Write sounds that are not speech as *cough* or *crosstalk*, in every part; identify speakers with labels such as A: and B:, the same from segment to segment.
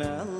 A: melody.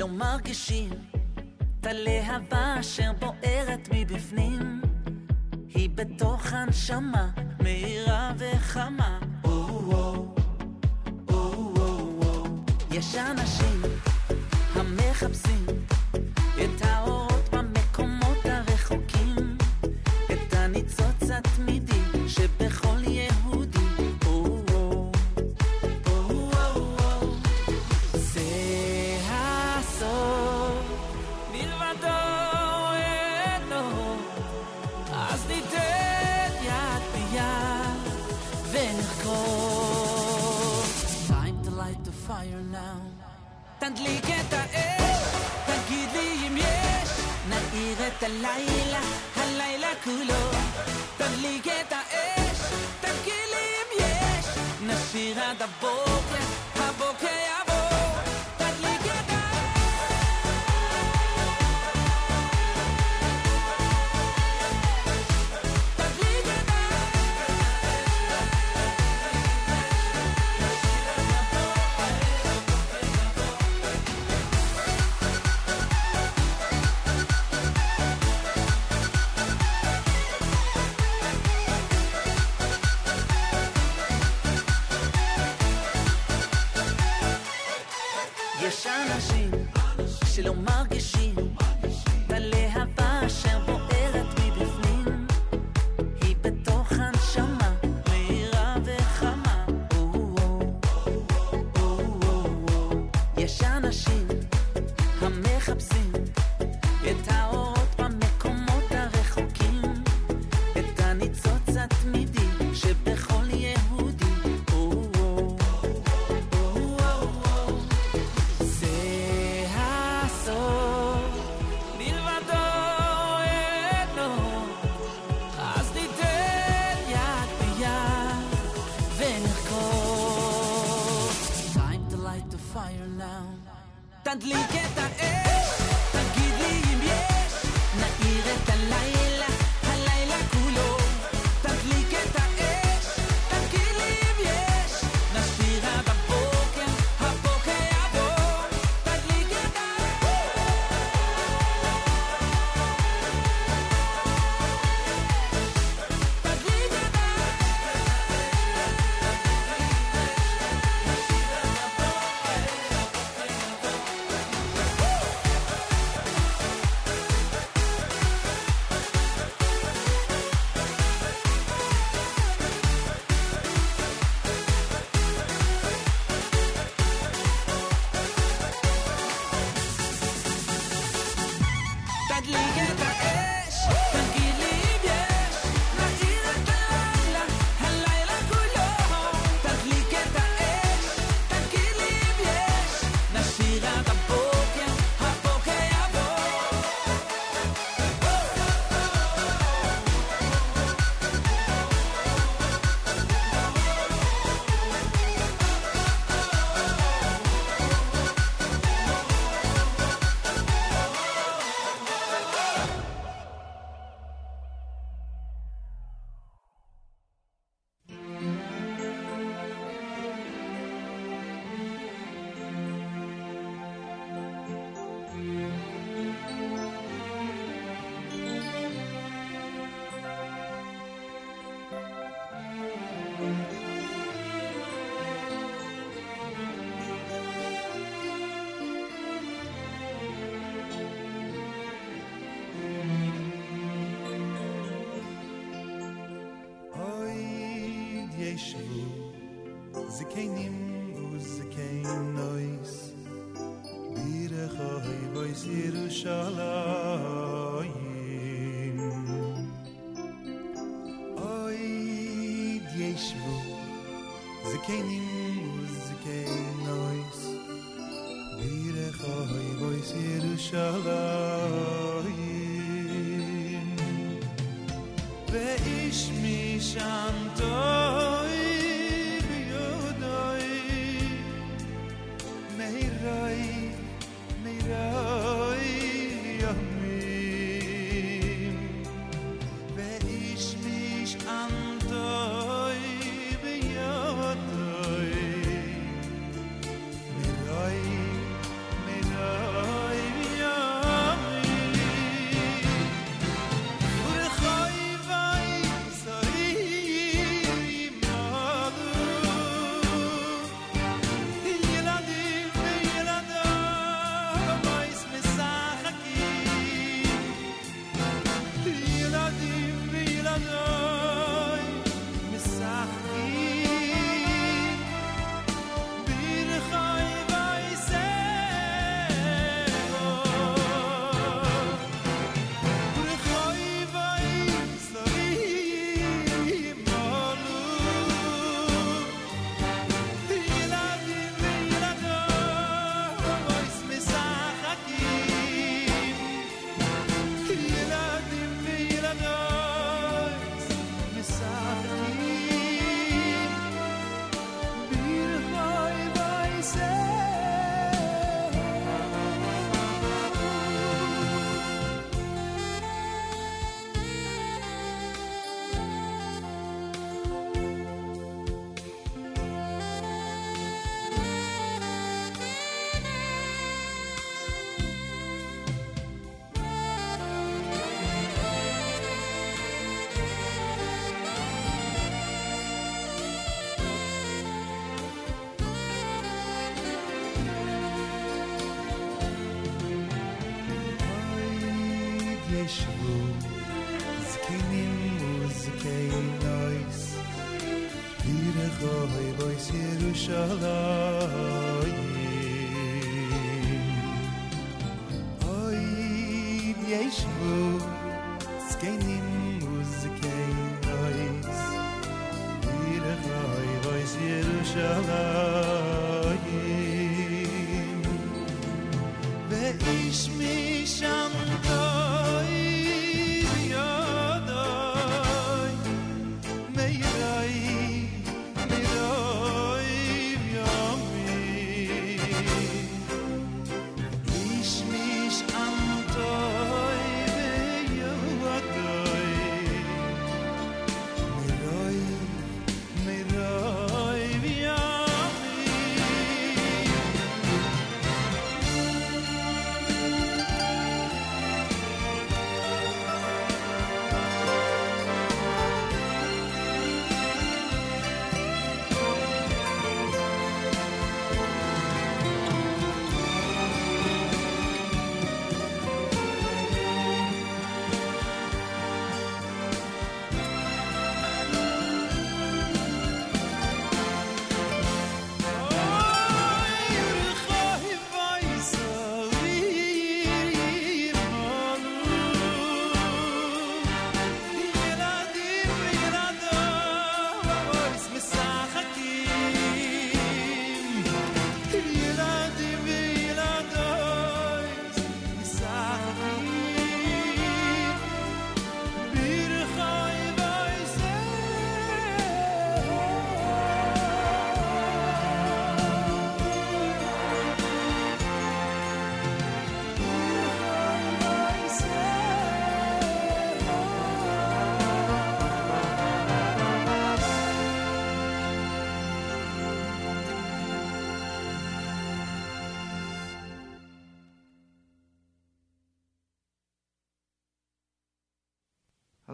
B: שלא מרגישים את הלהבה אשר בוערת מבפנים. היא בתוך הנשמה מהירה וחמה. יש אנשים המחפשים את
C: האור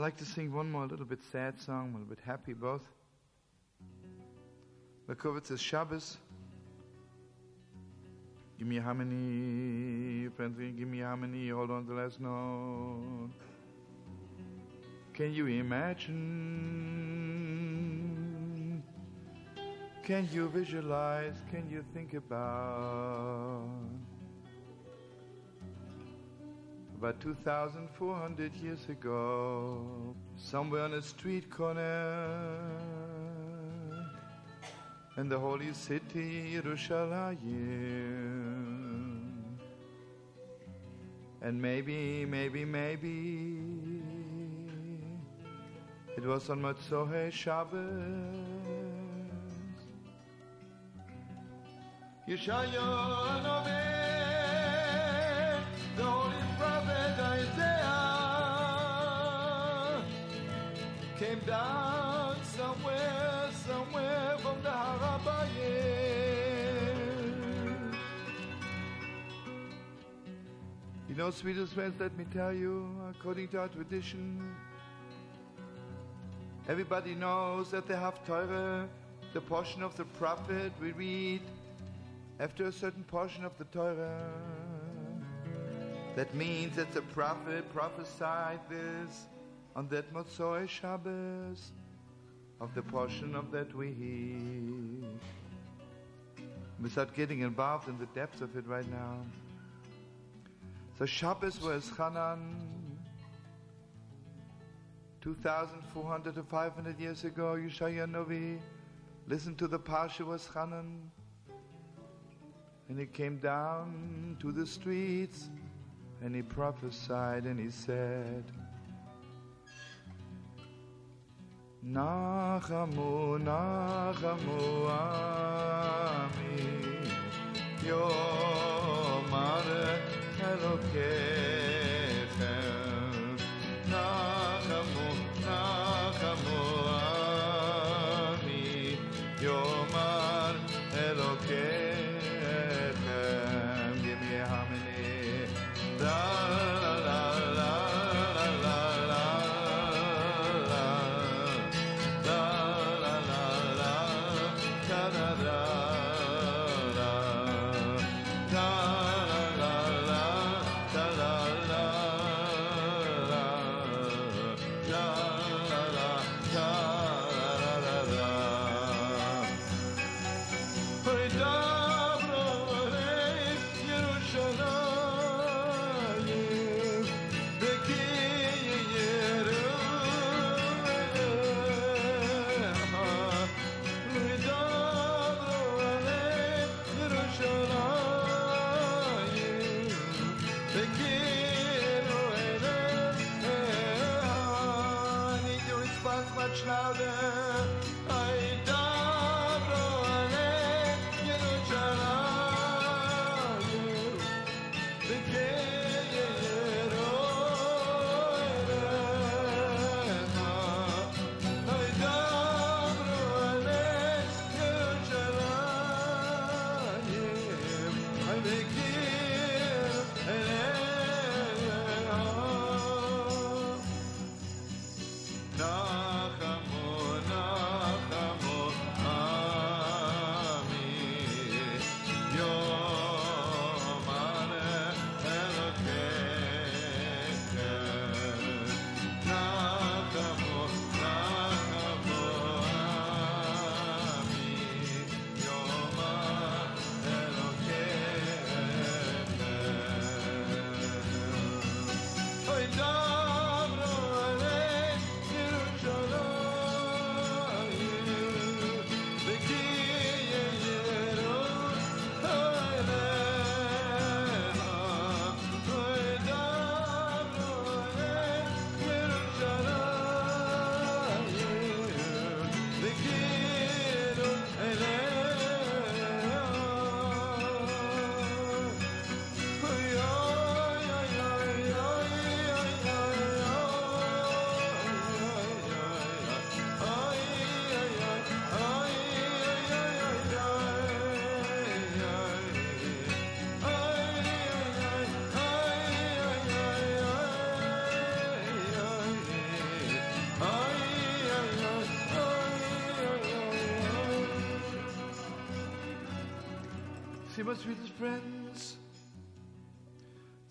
C: like to sing one more little bit sad song, a little bit happy both. Lekovitz is Shabbos. Give me harmony, friendly, give me harmony, hold on to the last note. Can you imagine? Can you visualize? Can you think about? About 2,400 years ago, somewhere on a street corner in the holy city, Yerushalayim. And maybe, maybe, maybe it was on Motzoi Shabbos. Yeshayahu the holy prophet Isaiah came down somewhere, somewhere from the Harabayim. You know, sweetest friends, let me tell you, according to our tradition, everybody knows that the Haftarah, the portion of the prophet we read after a certain portion of the Torah. That means that the prophet prophesied this on that Motzoi Shabbos of the portion of that week. Without getting involved in the depths of it right now. So Shabbos Vaeschanan 2,400 to 500 years ago. Yeshaya Novi listened to the Parsha Vaeschanan. And he came down to the streets and he prophesied and he said, Nachamu, Nachamu, Ami, Yomar Elokechem.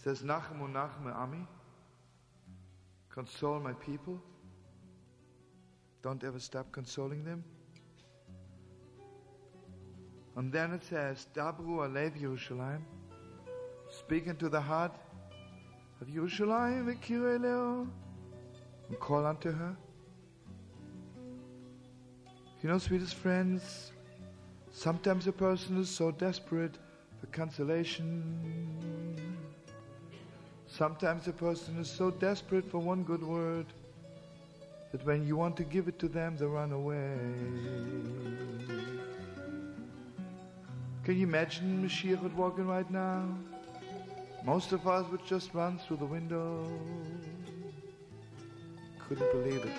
C: Says Nachamu Nachamu Ami, console my people. Don't ever stop consoling them. And then it says Dabru Alev Yerushalayim, speak into the heart of Yerushalayim v'kirei leo, and call unto her. You know, sweetest friends, sometimes a person is so desperate for consolation. Sometimes a person is so desperate for one good word that when you want to give it to them, they run away. Can you imagine Mashiach walking right now? Most of us would just run through the window. Couldn't believe it.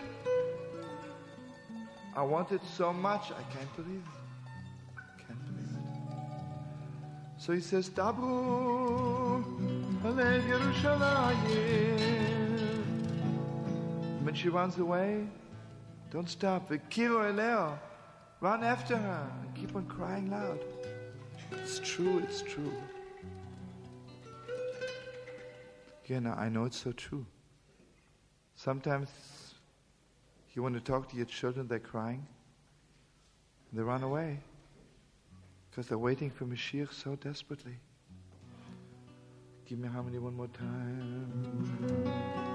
C: I want it so much, I can't believe it. So he says, Dabru Alev Yerushalayim. When she runs away, don't stop. V'kiru eleo. Run after her and keep on crying loud. It's true, it's true. Now I know it's so true. Sometimes you want to talk to your children, they're crying. They run away because they're waiting for Mashiach so desperately. Give me harmony one more time.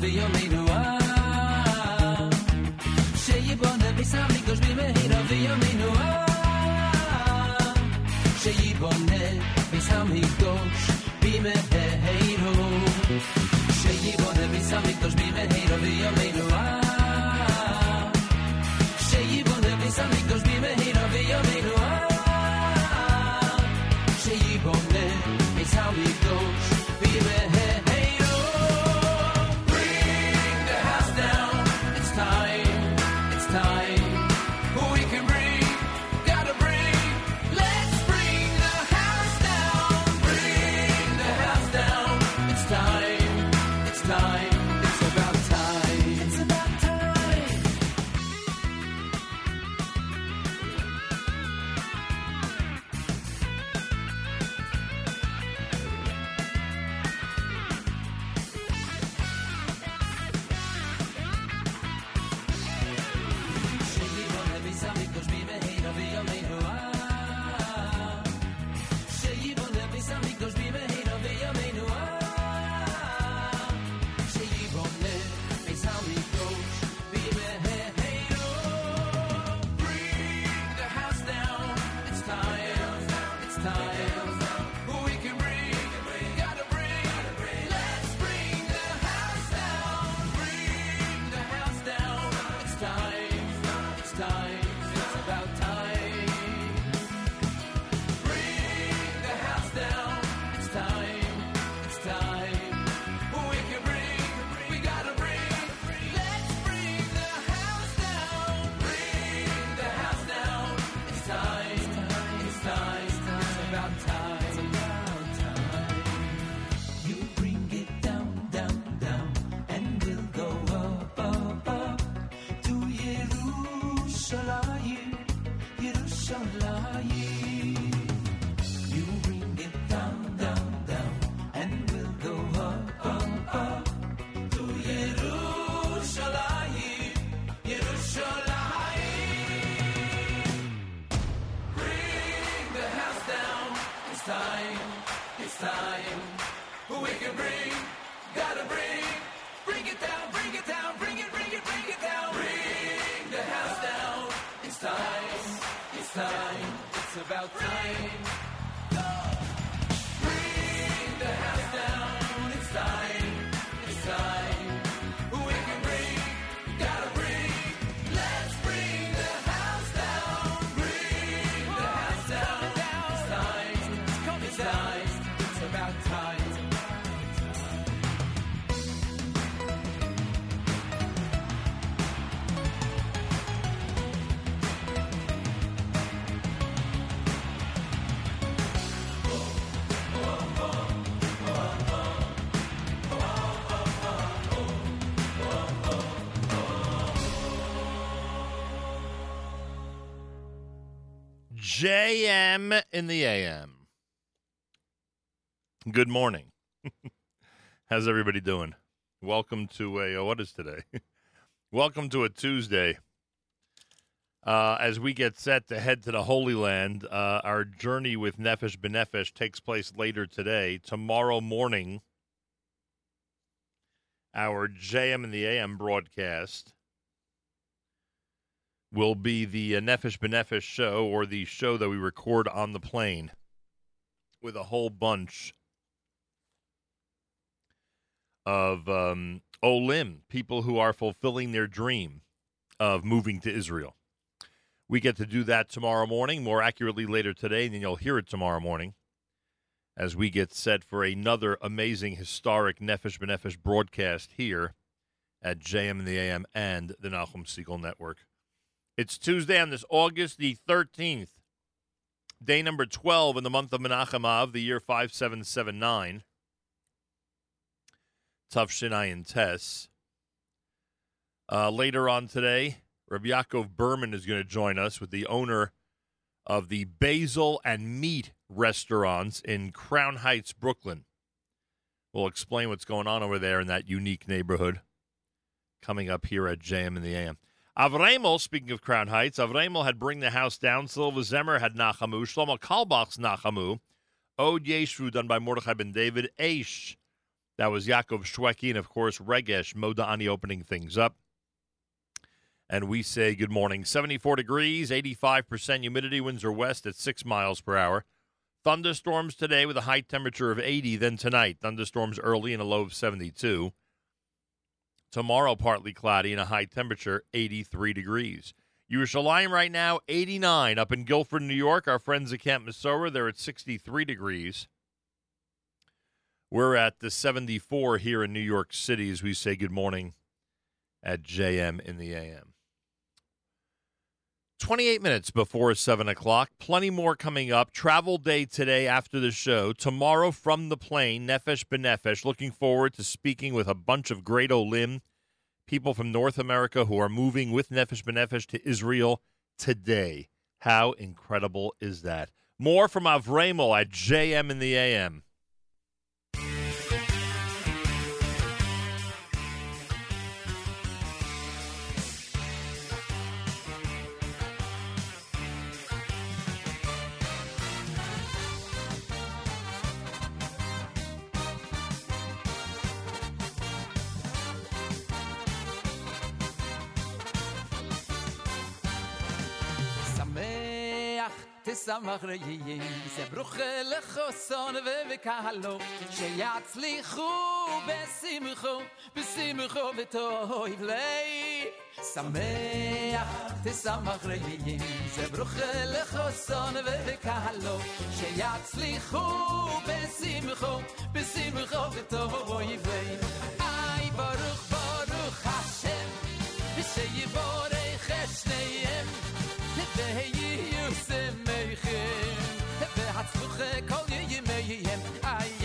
D: Be of your.
E: JM in the AM. Good morning. *laughs* How's everybody doing? Welcome to a uh, what is today? *laughs* Welcome to a Tuesday. Uh, as we get set to head to the Holy Land, uh, our journey with Nefesh B'Nefesh takes place later today. Tomorrow morning, our JM in the AM broadcast will be the uh, Nefesh show or the show that we record on the plane with a whole bunch of um, Olim, people who are fulfilling their dream of moving to Israel. We get to do that tomorrow morning, more accurately later today, and then you'll hear it tomorrow morning as we get set for another amazing, historic Nefesh B'Nefesh broadcast here at JM and the AM and the Nachum Segal Network. It's Tuesday on this August the 13th, day number 12 in the month of Menachem Av, the year 5779. Tough and Tess. Uh, later on today, Rabbi Yaakov Behrman is going to join us with the owner of the Basil and Meat restaurants in Crown Heights, Brooklyn. We'll explain what's going on over there in that unique neighborhood coming up here at JM in the AM. Avremel, speaking of Crown Heights, Avremel had Bring the House Down. Silva Zemer had Nachamu. Shlomo Carlebach's Nachamu. Ode Yeshru, done by Mordechai ben David. Aish, That was Yaakov Shwekey and, of course, Regesh Modani opening things up. And we say good morning. 74 degrees, 85% humidity, winds are west at 6 miles per hour. Thunderstorms today with a high temperature of 80. Then tonight, thunderstorms early and a low of 72. Tomorrow, partly cloudy and a high temperature 83 degrees. Yerushalayim right now 89. Up in Guilford, New York, our friends at Camp Mesorah, they're at 63 degrees. We're at the 74 here in New York City as we say good morning at JM in the AM. 28 minutes before 7 o'clock. Plenty more coming up. Travel day today after the show. Tomorrow from the plane, Nefesh B'Nefesh. Looking forward to speaking with a bunch of great Olim, people from North America who are moving with Nefesh B'Nefesh to Israel today. How incredible is that? More from Avremel at JM in the AM.
D: תשמח ראיים, זה ברוכה לחוסון ובקהלו, שיצליחו בשמחו, בשמחו וטוב לי. שמח תשמח ראיים, זה ברוכה לחוסון ובקהלו, שיצליחו בשמחו, בשמחו וטוב לי. איי ברוך ברוך השם, ושיבורך שניהם. hey you say me khin be hat zuche kol yem.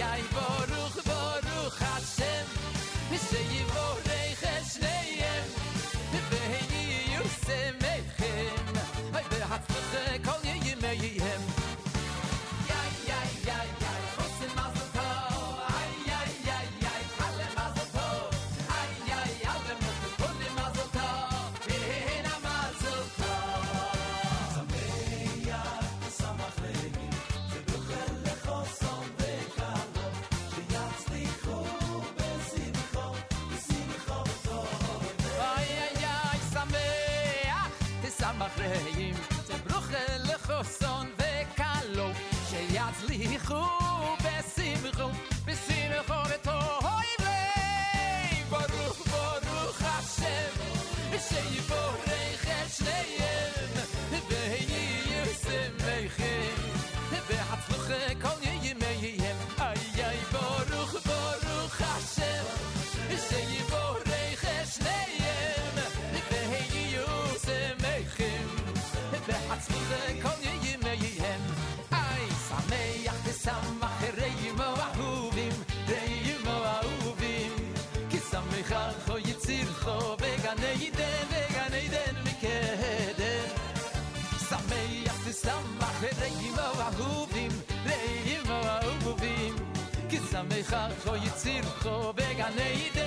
D: כי שמחך יצירכו בגן עדן,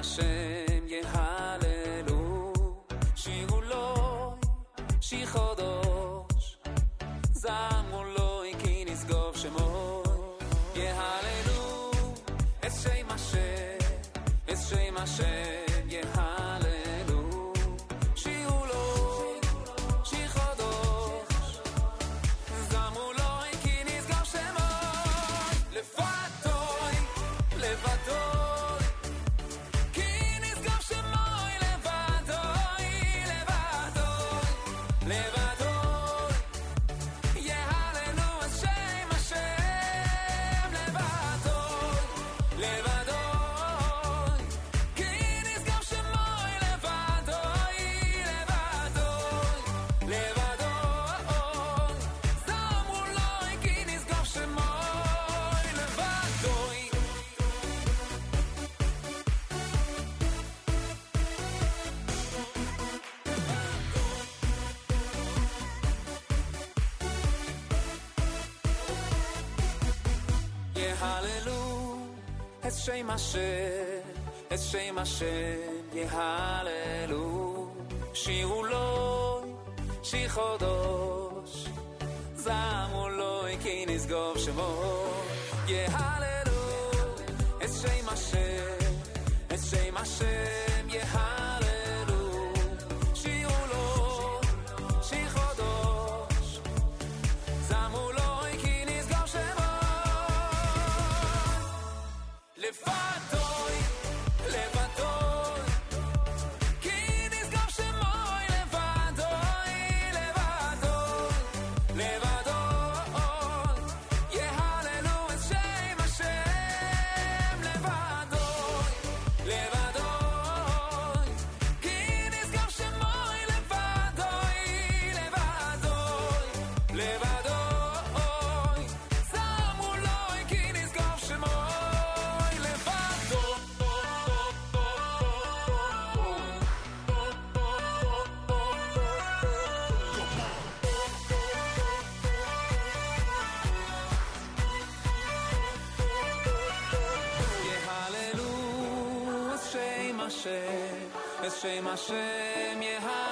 D: השם.
F: שם השם, את שם השם יהללו. שירו לו, שיר חודש, זמו לו, כי נשגוב שמו. יהללו.
G: Hashem, es Shem Hashem Yehai.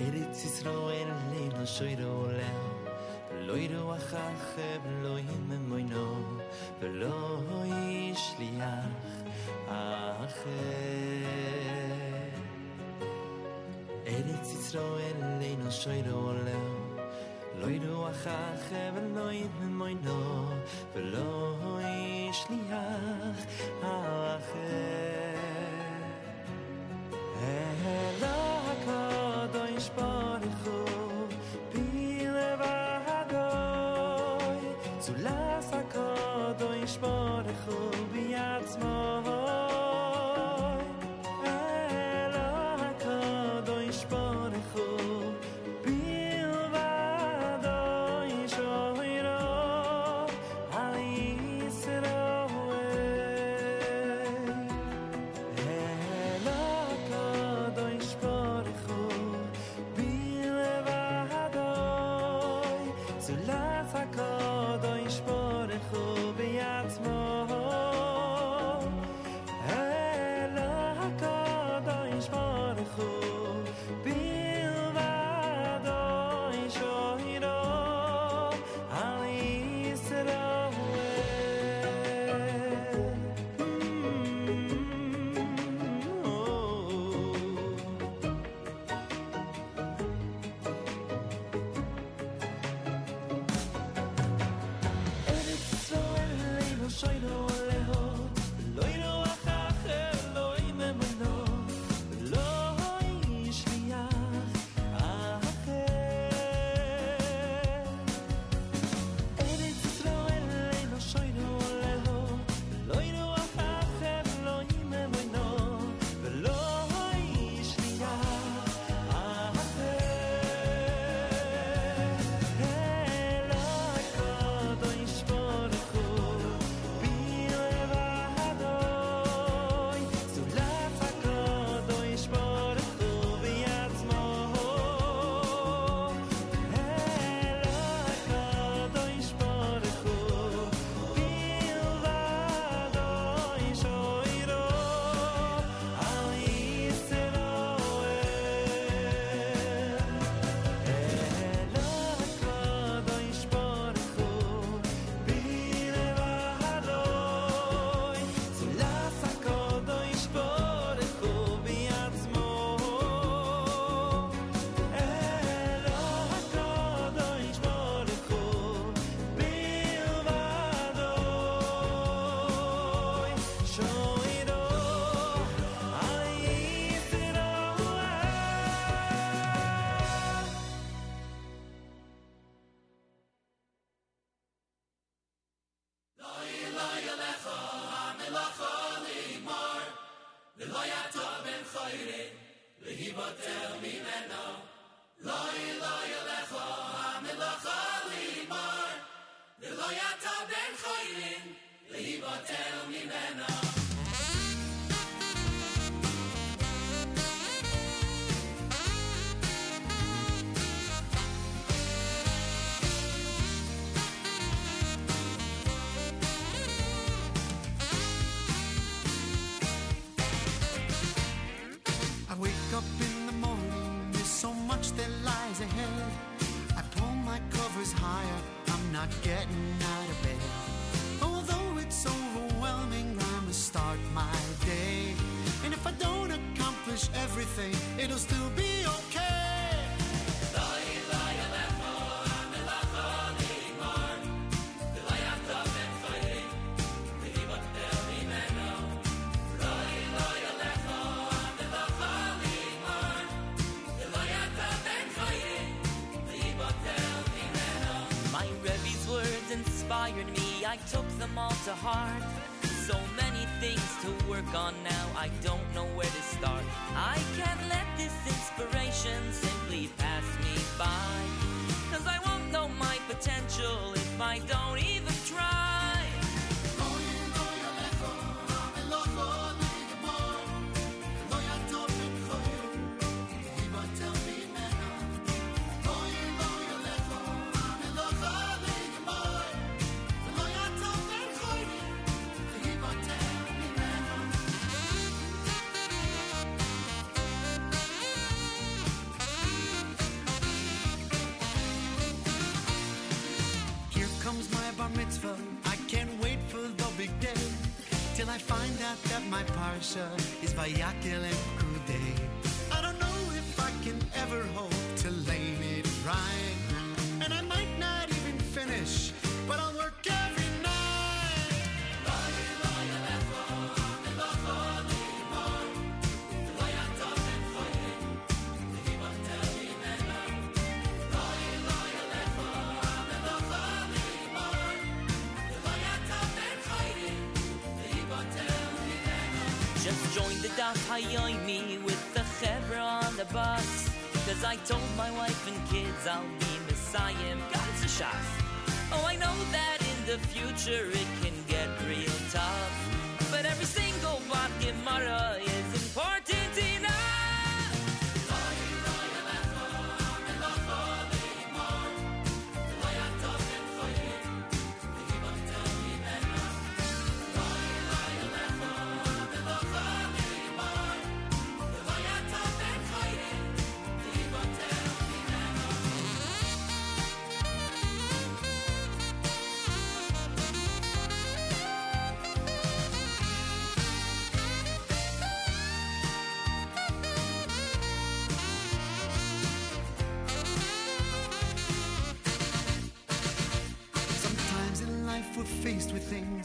G: Eretz Yisrael era leino shoiro olam. Lo iro loim lo imen
H: moino Lo ish liach achachem Eretz Yisrael era leino shoiro olam. Lo iro loim lo imen moino Lo ish liach out of bed. Although it's overwhelming, I'ma start my day. And if I don't accomplish everything, it'll still be okay.
I: To heart. So many things to work on now, I don't know where to start. I can't let this inspiration simply pass me by. Cause I won't know my potential if I don't even try.
H: Find out that my parsha is Vayakel and Kudei. I don't know if I can ever hope
I: Bus. Cause I told my wife and kids I'll be Messiah. God's a shot. Oh, I know that in the future it can get real tough. But every single Bab Gemara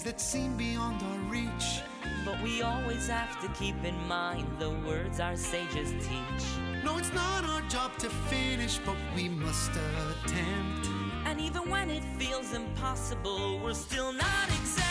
H: that seem beyond our reach.
I: But we always have to keep in mind the words our sages teach.
H: No, it's not our job to finish, but we must attempt.
I: And even when it feels impossible, we're still not exempt.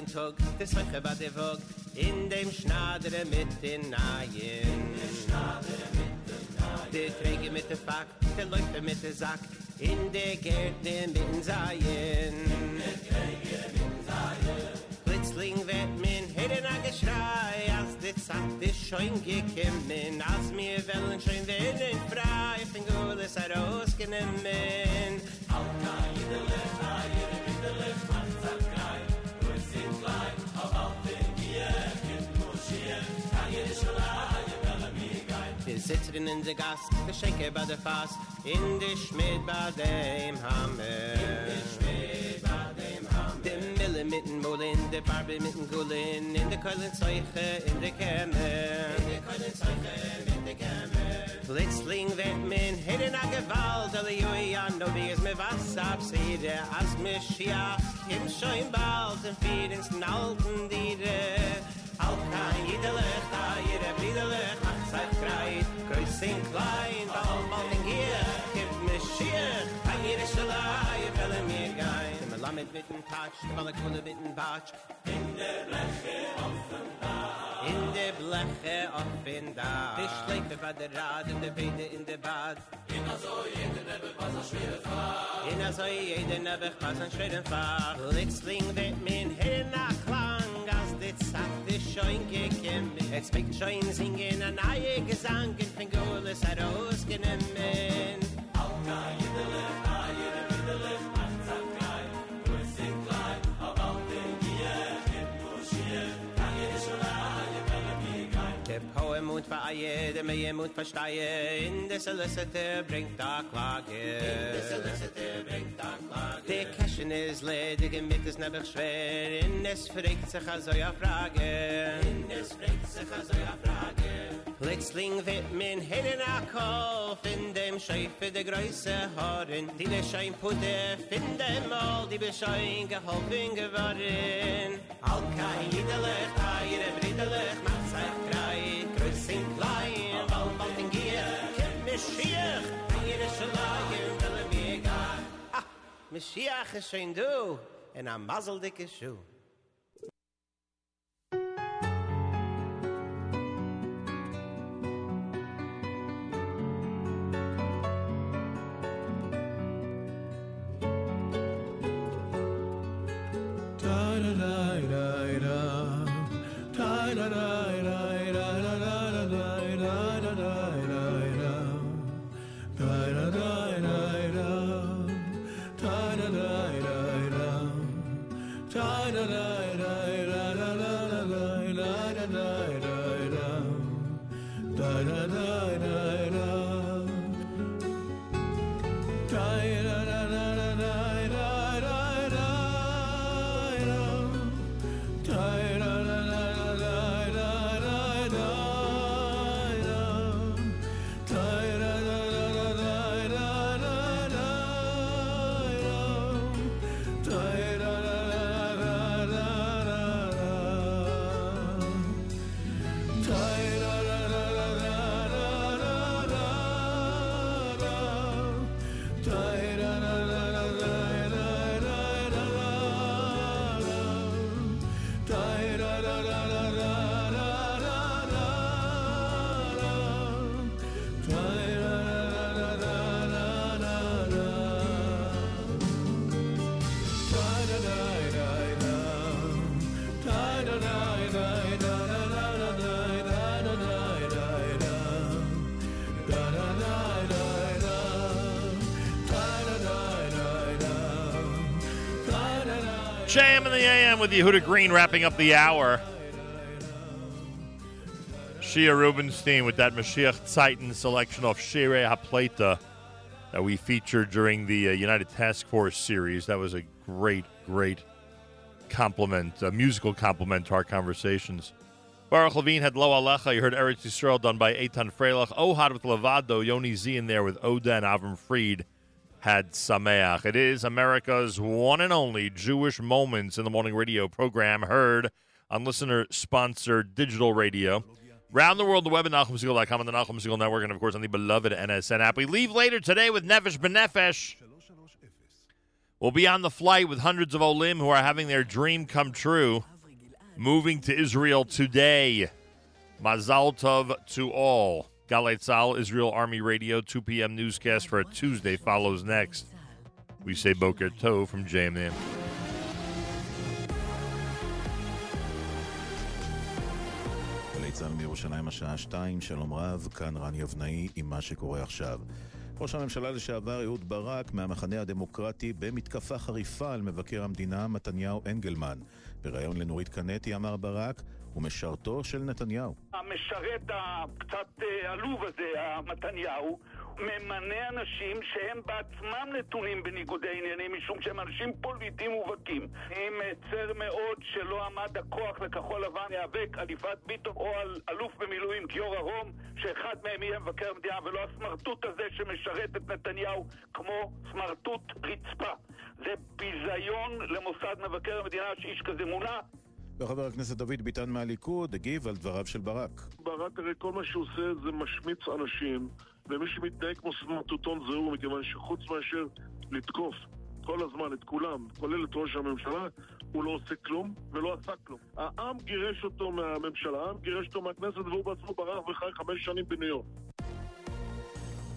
J: Den Tag, des Heuche bei der Wog, in dem Schnadere mit den Naien. Der Träge mit der Fack, der Läufer mit der Sack, in der Gärtner mit den Seien. Blitzling wird min heden a geschrei, als die Zeit ist schon gekommen, als mir wollen schon werden frei, fin Gules herausgenommen. Sitzrin in de Gas, Geschenke bei de Fass, in de Schmied bei dem Hammer. In de Schmied bei dem Hammer. De Mille mitten Molin, de Barbe mitten in de Keulen Zeuche, in de Kämmer. In de Keulen Zeuche, in de Kämmer. Blitzling wird mein Hede a Gewalt, alle Jui an, no wie es mir was absiede, as Mischiach, im Schoen bald, im Fiedens nalten Diere. Al kein Jiederlich, da jeder Bliederlich, zeit kreit kreis in klein da mal in hier gib mir schier. An ihre schlei will mir gei im lamet mit dem tach mal a kunde mitten dem in der bleche auf dem da in der bleche auf dem da ich schleik der bei der rad in der beide in der bad. In also jeder nebe was a schwere fahr in also jeder nebe was a schwere fahr links ling min hin klang as dit sa schon gekommen. Jetzt fängt schon singen, ein neue Gesang, in Fingulis herausgenommen. Der mut va aye de me mut verstaye in de solicitor bringt da klage. In de selesete bringt da klage. De kashen is led ge mit des nebach schwer. In es fregt sich also ja frage. In es fregt sich also ja frage. Plötzlich wird mein men in a call dem scheife de greise Haaren die der schein pute finde mal die beschein geholfen geworden. Alka kein in der lech a in der mach sei klein, bald bald in Gier, kennt Mischiach, Eire Schalaie, will er mir gar. Ah, Mischiach ist schon du, en a mazeldicke Schuh.
E: JM with Yehuda Green wrapping up the hour. Shia Rubenstein with that Mashiach Titan selection of Shire Hapleta that we featured during the uh, United Task Force series. That was a great, great complement, a musical complement to our conversations. Baruch Levine had Lo Alecha. You heard Eretz Yisrael done by Eitan Freilich. Ohad with Levado. Yoni Z in there with Oda and Avram Fried had Sameach. It is America's one and only Jewish Moments in the Morning radio program heard on listener sponsored digital radio. Round the world, the web at NachumSegal.com and the Nachum Segal Network, and of course on the beloved NSN app. We leave later today with Nefesh B'Nefesh. We'll be on the flight with hundreds of Olim who are having their dream come true. moving to Israel today. Mazal Tov to all. Galei Tzahal, Israel Army Radio, 2 p.m. newscast for Tuesday follows next. We say Boker Tov from JMN.
K: גלי צה"ל מירושלים השעה 2, שלום רב, כאן רני אבנאי עם מה שקורה עכשיו. ראש הממשלה לשעבר אהוד ברק מהמחנה הדמוקרטי במתקפה חריפה על מבקר המדינה מתניהו אנגלמן. בריאיון לנורית קנטי אמר ברק, הוא משרתו של נתניהו.
L: המשרת הקצת אה, עלוב הזה, המתניהו, ממנה אנשים שהם בעצמם נתונים בניגודי עניינים משום שהם אנשים פוליטיים מובהקים. אני מצר מאוד שלא עמד הכוח לכחול לבן להיאבק על יפעת ביטון או על אלוף במילואים גיורא רום שאחד מהם יהיה מבקר המדינה ולא הסמרטוט הזה שמשרת את נתניהו כמו סמרטוט רצפה. זה ביזיון למוסד מבקר המדינה שאיש כזה מונה
K: וחבר הכנסת דוד ביטן מהליכוד הגיב על דבריו של ברק.
M: ברק הרי כל מה שהוא עושה זה משמיץ אנשים, ומי שמתנהג כמו סמרטוטון זה הוא, מכיוון שחוץ מאשר לתקוף כל הזמן את כולם, כולל את ראש הממשלה, הוא לא עושה כלום ולא עשה כלום. העם גירש אותו מהממשלה, העם גירש אותו מהכנסת והוא בעצמו ברח וחי חמש שנים בניו יורק.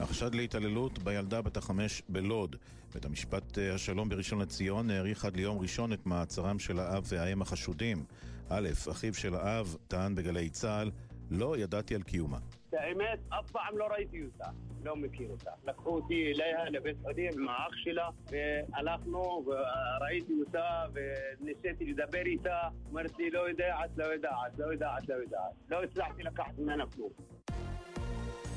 K: החשד להתעללות בילדה בת החמש בלוד. בית המשפט אה, השלום בראשון לציון האריך עד ליום ראשון את מעצרם של האב והאם החשודים. א', אחיו של האב טען בגלי צה"ל, לא ידעתי על קיומה.
N: האמת, אף פעם לא ראיתי אותה, לא מכיר אותה. לקחו אותי אליה לבית חולים עם האח שלה, והלכנו וראיתי אותה וניסיתי לדבר איתה. אמרת לי, לא יודעת, לא יודעת, לא יודעת, לא יודעת. לא הצלחתי לקחת ממנה כלום.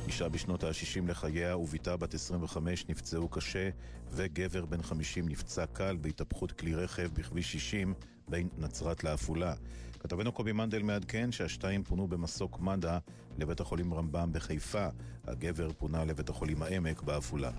K: אישה בשנות ה-60 לחייה ובתה בת 25 נפצעו קשה, וגבר בן 50 נפצע קל בהתהפכות כלי רכב בכביש 60 בין נצרת לעפולה. כתבנו קובי מנדל מעדכן שהשתיים פונו במסוק מד"א לבית החולים רמב"ם בחיפה. הגבר פונה לבית החולים העמק בעפולה.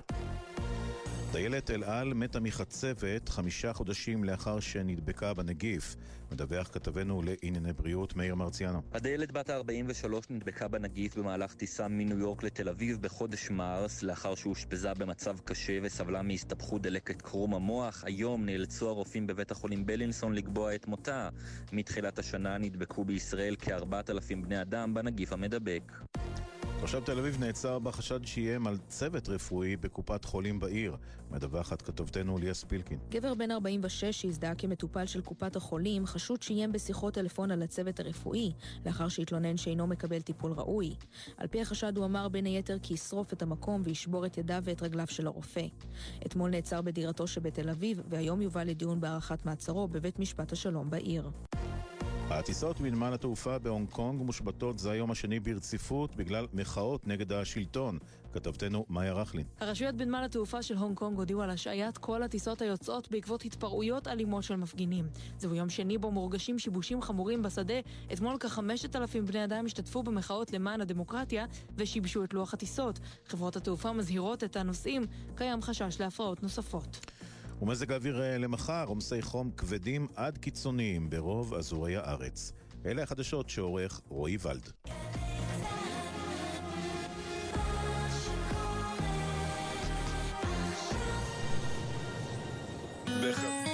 K: טיילת אל על מתה מחצבת חמישה חודשים לאחר שנדבקה בנגיף. מדווח כתבנו לענייני בריאות מאיר מרציאנו.
O: הדיילת בת ה-43 נדבקה בנגיף במהלך טיסה מניו יורק לתל אביב בחודש מרס, לאחר שאושפזה במצב קשה וסבלה מהסתבכות דלקת קרום המוח. היום נאלצו הרופאים בבית החולים בלינסון לקבוע את מותה. מתחילת השנה נדבקו בישראל כ-4,000 בני אדם בנגיף המדבק.
K: תושב תל אביב נעצר בחשד שאיים על צוות רפואי בקופת חולים בעיר. מדווחת כתובתנו ליאס פילקין.
P: גבר בן 46 שהזדהה כמטופל של קופת החולים, חשוד שאיים בשיחות טלפון על הצוות הרפואי, לאחר שהתלונן שאינו מקבל טיפול ראוי. על פי החשד הוא אמר בין היתר כי ישרוף את המקום וישבור את ידיו ואת רגליו של הרופא. אתמול נעצר בדירתו שבתל אביב, והיום יובא לדיון בהארכת מעצרו בבית משפט השלום בעיר.
K: הטיסות מנמל התעופה בהונג קונג מושבתות זה היום השני ברציפות בגלל מחאות נגד השלטון. כתבתנו מאיה רכלין.
P: הרשויות בנמל התעופה של הונג קונג הודיעו על השעיית כל הטיסות היוצאות בעקבות התפרעויות אלימות של מפגינים. זהו יום שני בו מורגשים שיבושים חמורים בשדה. אתמול כחמשת אלפים בני אדם השתתפו במחאות למען הדמוקרטיה ושיבשו את לוח הטיסות. חברות התעופה מזהירות את הנוסעים, קיים חשש להפרעות נוספות.
K: ומזג האוויר אה, למחר, עומסי חום כבדים עד קיצוניים ברוב אזורי הארץ. אלה החדשות שעורך רועי ולד.
Q: אם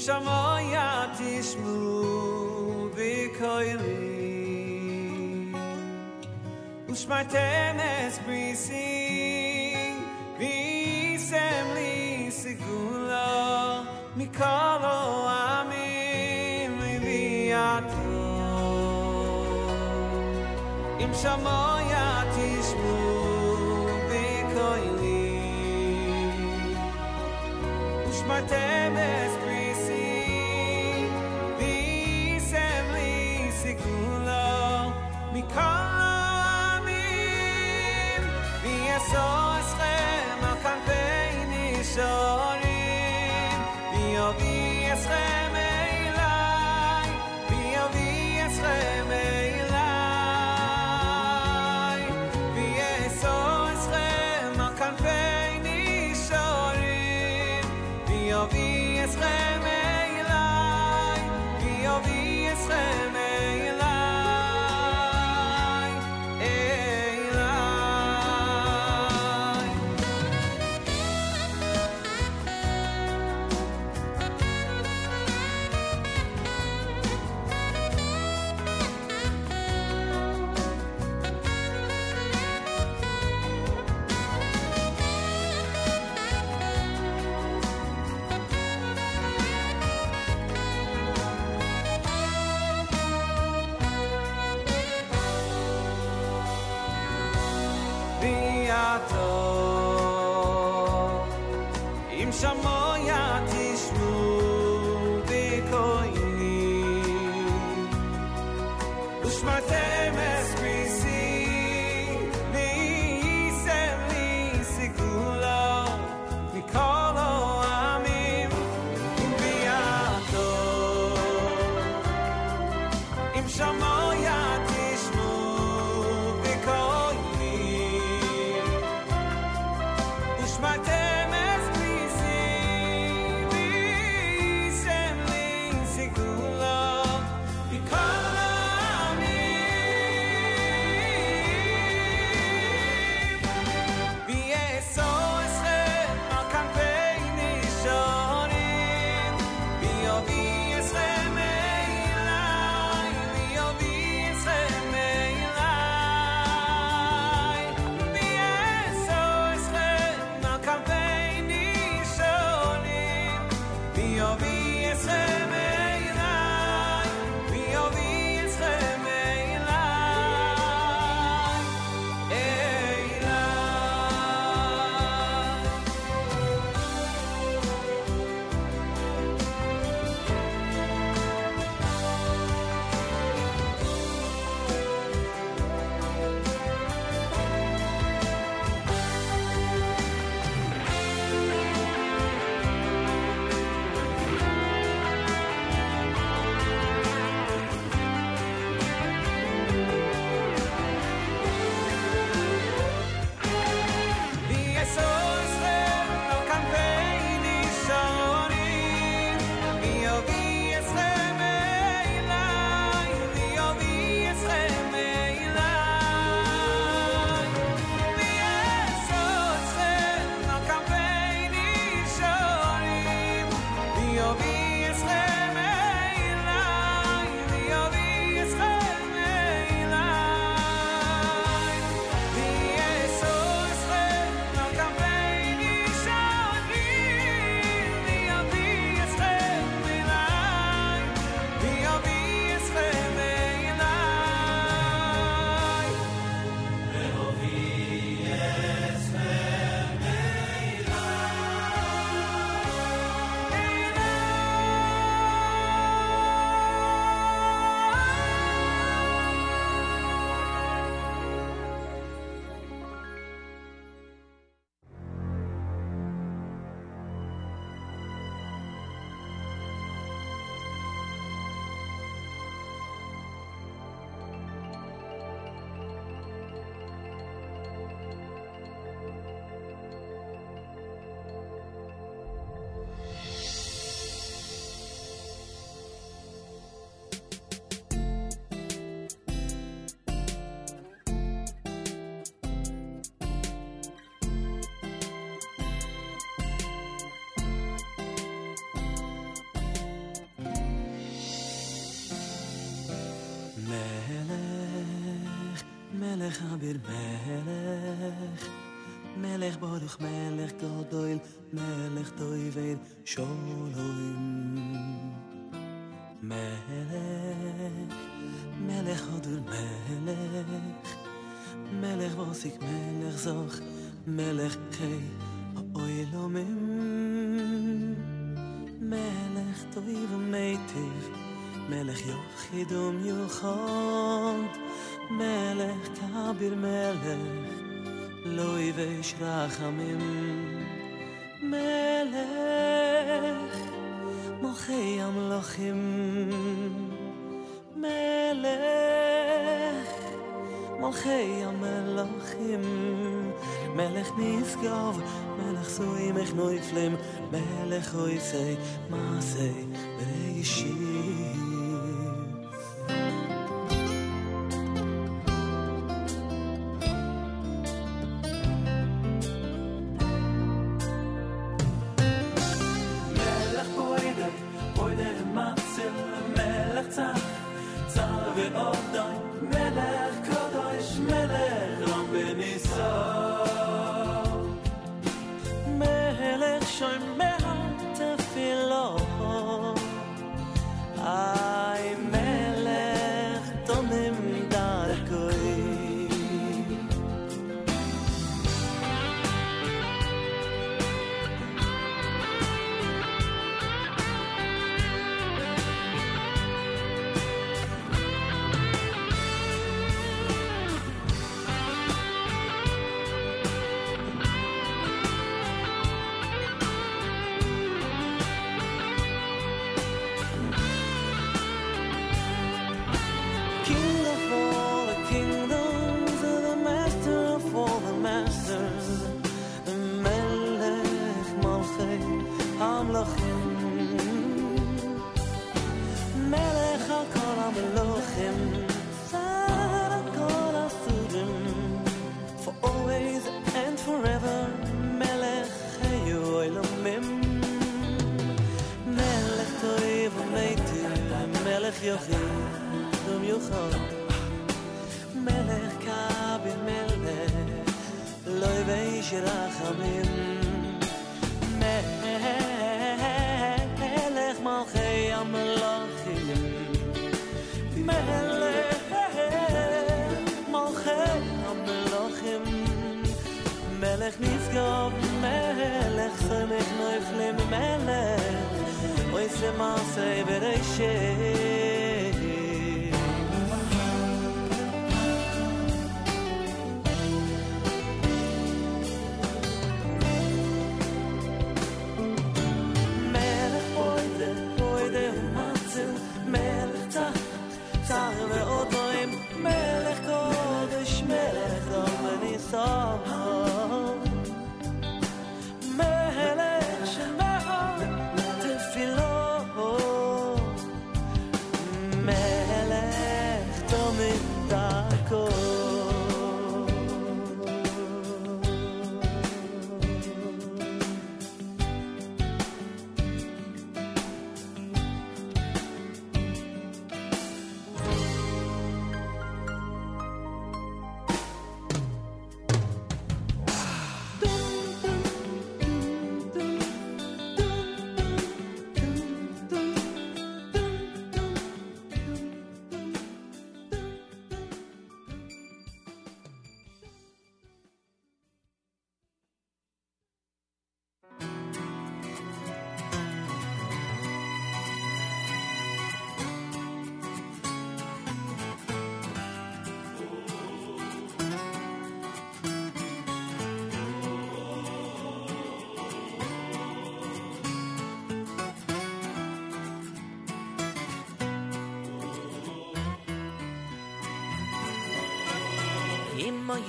Q: שמויה תשמו וקוילי ושמרתם אס בריסי ויסם לי סגולה מכל העמים ויעתו אם שמויה תשמו וקוילי ושמרתם אס ויעשו אסכם על כנפי
G: מלך אביר מלך, מלך ברוך מלך גדול, מלך טויבר שולם. מלך, מלך אדור מלך, מלך ווסיק מלך זוך, מלך חי אוילומים. מלך טויב ומיטיב, מלך יחיד ומיוחד, habir melen loy ve shrakhamim מלך
I: mochei am lochim melen mochei am lochim melech nisgav melech zoy mech noy flem melech oy sei ma Neyse masaya vereyşe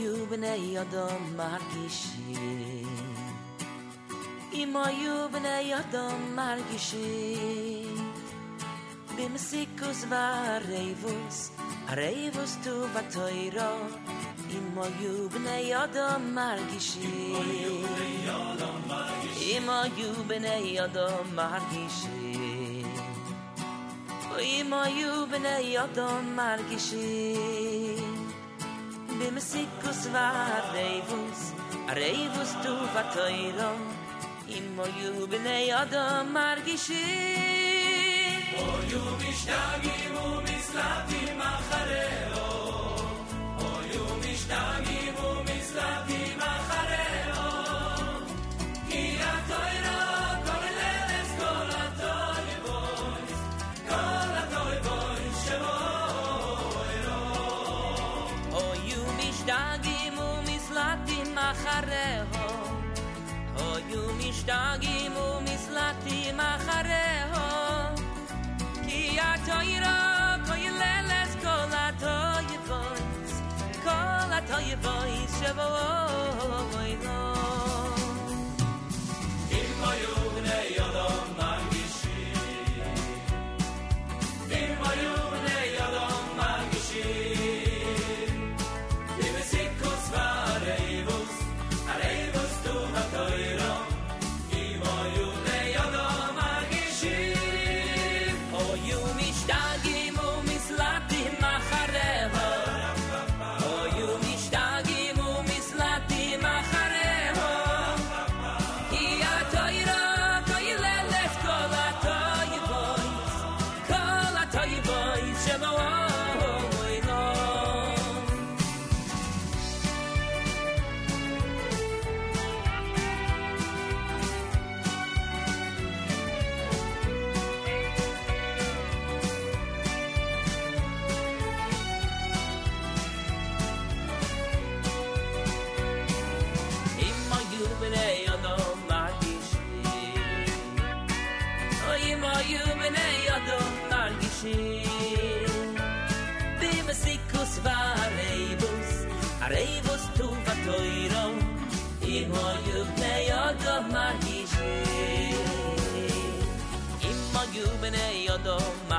I: היו בני אדם מרגישים אם היו בני אדם מרגישים במסיקוס והרייבוס הרייבוס טוב התוירו אם היו בני אדם מרגישים אם היו בני אדם מרגישים אם היו בני אדם מרגישים im sikus va reivus reivus tu vatoiro im mo yu bnei margishi o yu mishtagim u mislatim shovel all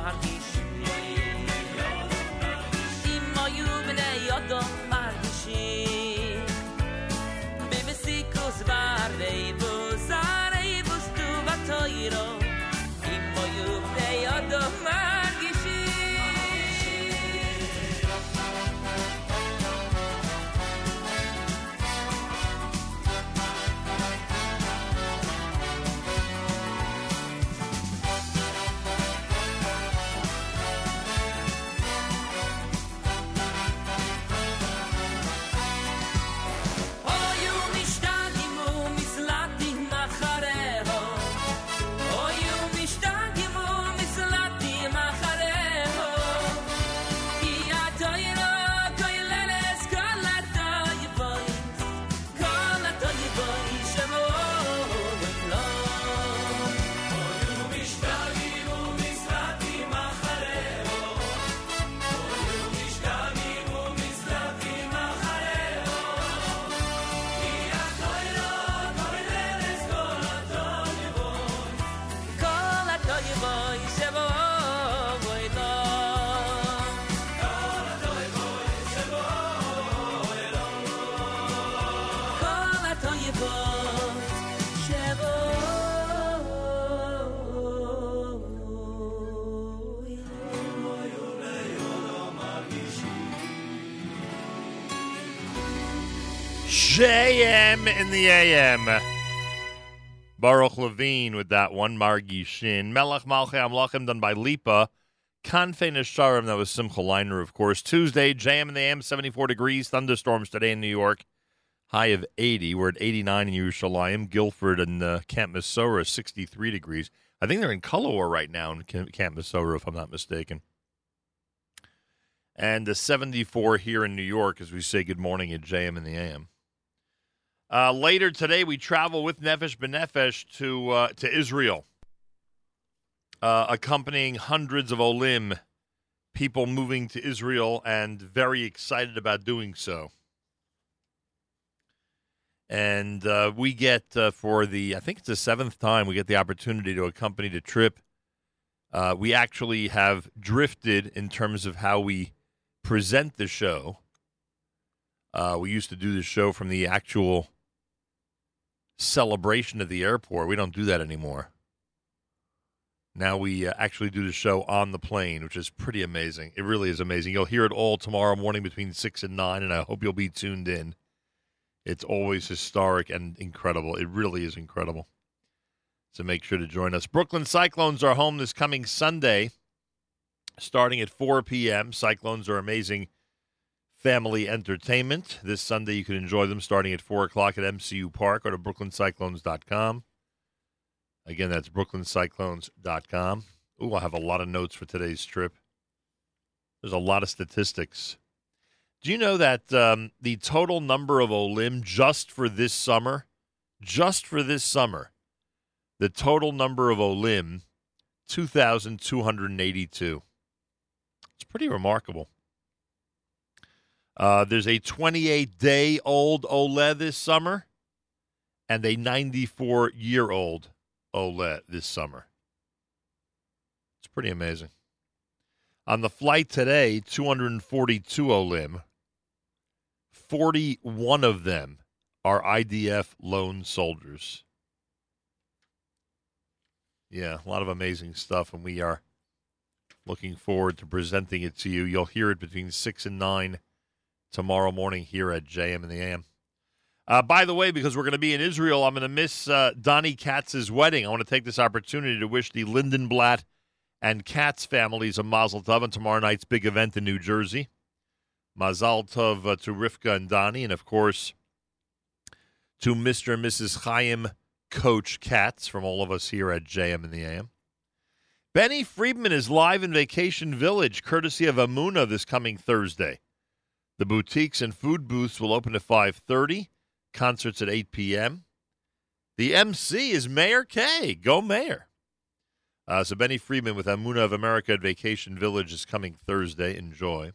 I: hunting.
E: JM in the AM. Baruch Levine with that one, Margishim. Melech Malchei Amlachim done by Lipa. Kanfei Nesharim, that was Simcha Leiner, of course. Tuesday, JM in the AM, 74 degrees. Thunderstorms today in New York. High of 80. We're at 89 in Yerushalayim. Guilford and uh, Camp Missouri, 63 degrees. I think they're in color war right now in Camp Missouri, if I'm not mistaken. And the 74 here in New York as we say good morning at JM in the AM. Uh, later today, we travel with Nefesh B'Nefesh to uh, to Israel, uh, accompanying hundreds of Olim, people moving to Israel, and very excited about doing so. And uh, we get uh, for the I think it's the seventh time we get the opportunity to accompany the trip. Uh, we actually have drifted in terms of how we present the show. we used to do the show from the actual celebration at the airport. We don't do that anymore. Now we uh, actually do the show on the plane, which is pretty amazing. It really is amazing. You'll hear it all tomorrow morning between 6 and 9, and I hope you'll be tuned in. It's always historic and incredible. It really is incredible. So make sure to join us. Brooklyn Cyclones are home this coming Sunday, starting at 4 p.m. Cyclones are amazing family entertainment. This Sunday, you can enjoy them starting at 4 o'clock at MCU Park or to brooklyncyclones.com. Again, that's brooklyncyclones.com. Ooh, I have a lot of notes for today's trip. There's a lot of statistics. Do you know that um, the total number of Olim just for this summer, just for this summer, the total number of Olim, 2,282. It's pretty remarkable. Uh, there's a 28 day old OLED this summer and a 94 year old OLED this summer. It's pretty amazing. On the flight today, 242 OLIM. 41 of them are IDF lone soldiers. Yeah, a lot of amazing stuff, and we are looking forward to presenting it to you. You'll hear it between 6 and 9 tomorrow morning here at JM in the AM. Uh, by the way, because we're going to be in Israel, I'm going to miss uh, Donnie Katz's wedding. I want to take this opportunity to wish the Lindenblatt and Katz families a Mazel Tov on tomorrow night's big event in New Jersey. Mazel Tov uh, to Rivka and Donnie, and of course to Mr. and Mrs. Chaim Coach Katz from all of us here at JM in the AM. Benny Friedman is live in Vacation Village, courtesy of Emunah, this coming Thursday. The boutiques and food booths will open at 5:30. Concerts at 8 p.m. The MC is Mayor K. Go Mayor. Uh, so Benny Friedman with Emunah of America at Vacation Village is coming Thursday. Enjoy.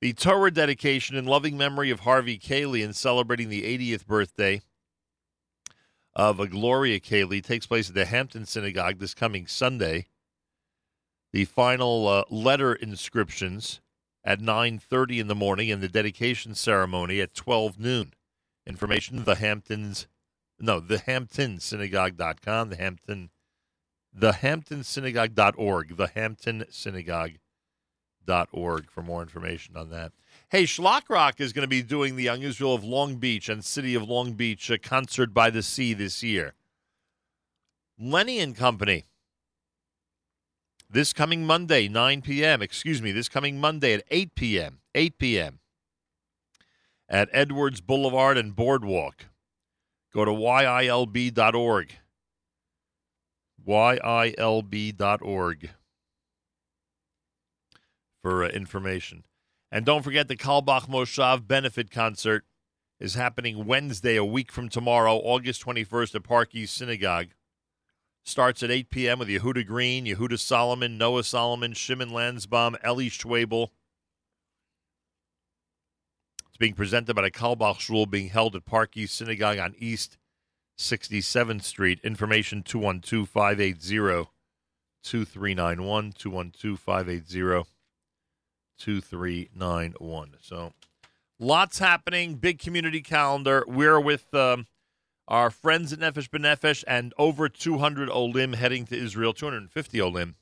E: The Torah dedication in loving memory of Harvey Cayley and celebrating the 80th birthday of a Gloria Cayley takes place at the Hampton Synagogue this coming Sunday. The final uh, letter inscriptions at 9.30 in the morning and the dedication ceremony at 12 noon. Information, the Hamptons, no, the hamptonsynagogue.com, the Hampton, the hamptonsynagogue.org, the hamptonsynagogue.org for more information on that. Hey, Shlock Rock is going to be doing the Young Israel of Long Beach and City of Long Beach a concert by the sea this year. Lenny and Company this coming Monday, 9 p.m., excuse me, this coming Monday at 8 p.m., 8 p.m. at Edwards Boulevard and Boardwalk. Go to yilb.org. yilb.org for uh, information. And don't forget the Carlebach Moshav benefit concert is happening Wednesday, a week from tomorrow, August 21st at Park East Synagogue. Starts at 8 p.m. with Yehuda Green, Yehuda Solomon, Noah Solomon, Shimon Lansbaum, Eli Schwebel. It's being presented by the Carlebach Shul being held at Park East Synagogue on East 67th Street. Information 212 580 2391. 212 580 2391. So lots happening. Big community calendar. We're with. Um, our friends at Nefesh B'Nefesh, and over 200 Olim heading to Israel, 250 Olim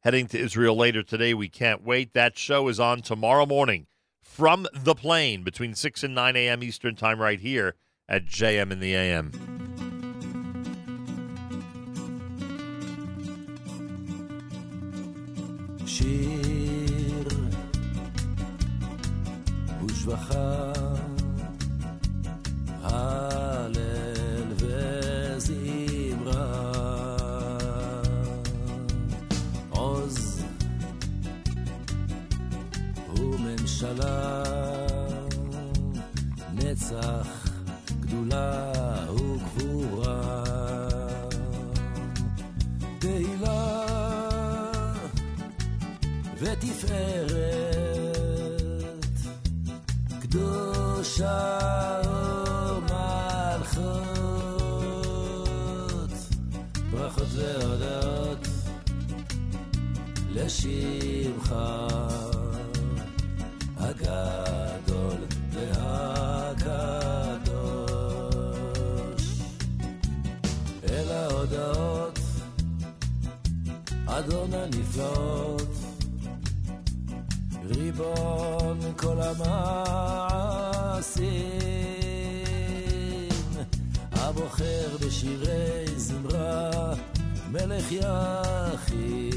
E: heading to Israel later today. We can't wait. That show is on tomorrow morning from the plane between 6 and 9 a.m. Eastern Time right here at JM in the AM.
R: שיר ושבחה וממשלה, נצח, גדולה וגבורה, תהילה ותפארת, קדושה ומלכות, ברכות והודות לשמך כל המעשים, הבוחר בשירי זמרה, מלך יחיד,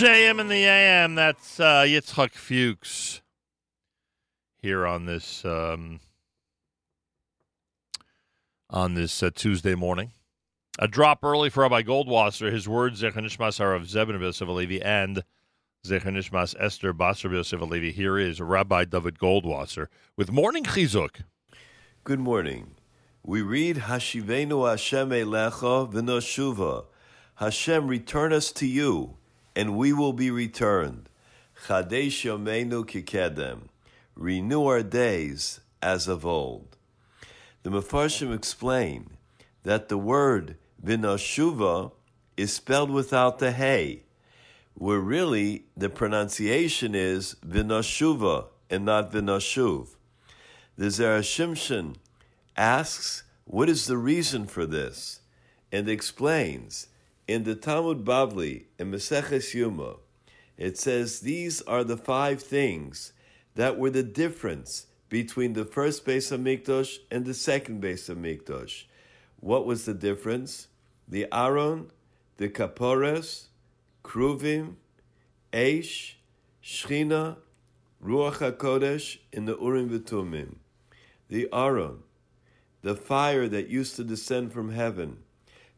E: JM in the AM. That's uh, Yitzhak Fuchs here on this um, on this uh, Tuesday morning. A drop early for Rabbi Goldwasser. His words, Zecher Nishmas are of Zebin Yosef and Zecher Nishmas Esther Basar Yosef. Here is Rabbi David Goldwasser with Morning Chizuk.
S: Good morning. We read Hashivenu Hashem Elecha v'noshuva. Hashem, return us to you, and we will be returned. Chadesh Yomeinu kikedem. Renew our days as of old. The Mefarshim explain that the word v'noshuva is spelled without the hey, where really the pronunciation is v'noshuva and not v'noshuv. The Zera Shimshon asks, what is the reason for this? And explains, in the Talmud Bavli, in Maseches Yuma, it says these are the five things that were the difference between the first base of Mikdosh and the second base of Mikdosh. What was the difference? The Aaron, the Kapores, Kruvim, Eish, Shchina, Ruach HaKodesh, and the Urim V'Tumim. The Aaron, the fire that used to descend from heaven.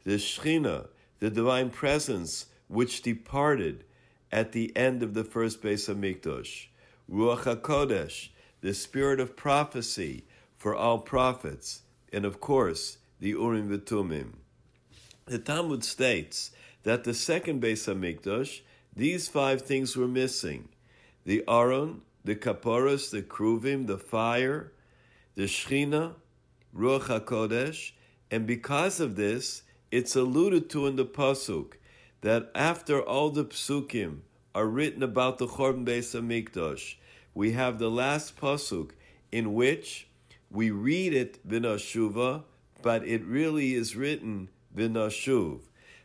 S: The Shchina, the divine presence which departed at the end of the first Beis Hamikdosh. Ruach HaKodesh, the spirit of prophecy for all prophets. And of course, the Urim V'Tumim. The Talmud states that the second Beis Hamikdosh, these five things were missing. The Aaron, the Kaporos, the Kruvim, the fire, the Shechina, Ruach HaKodesh, and because of this, it's alluded to in the Pasuk that after all the Psukim are written about the Chorban Beis Hamikdash, we have the last Pasuk in which we read it Vinashuva, but it really is written Vinashuv,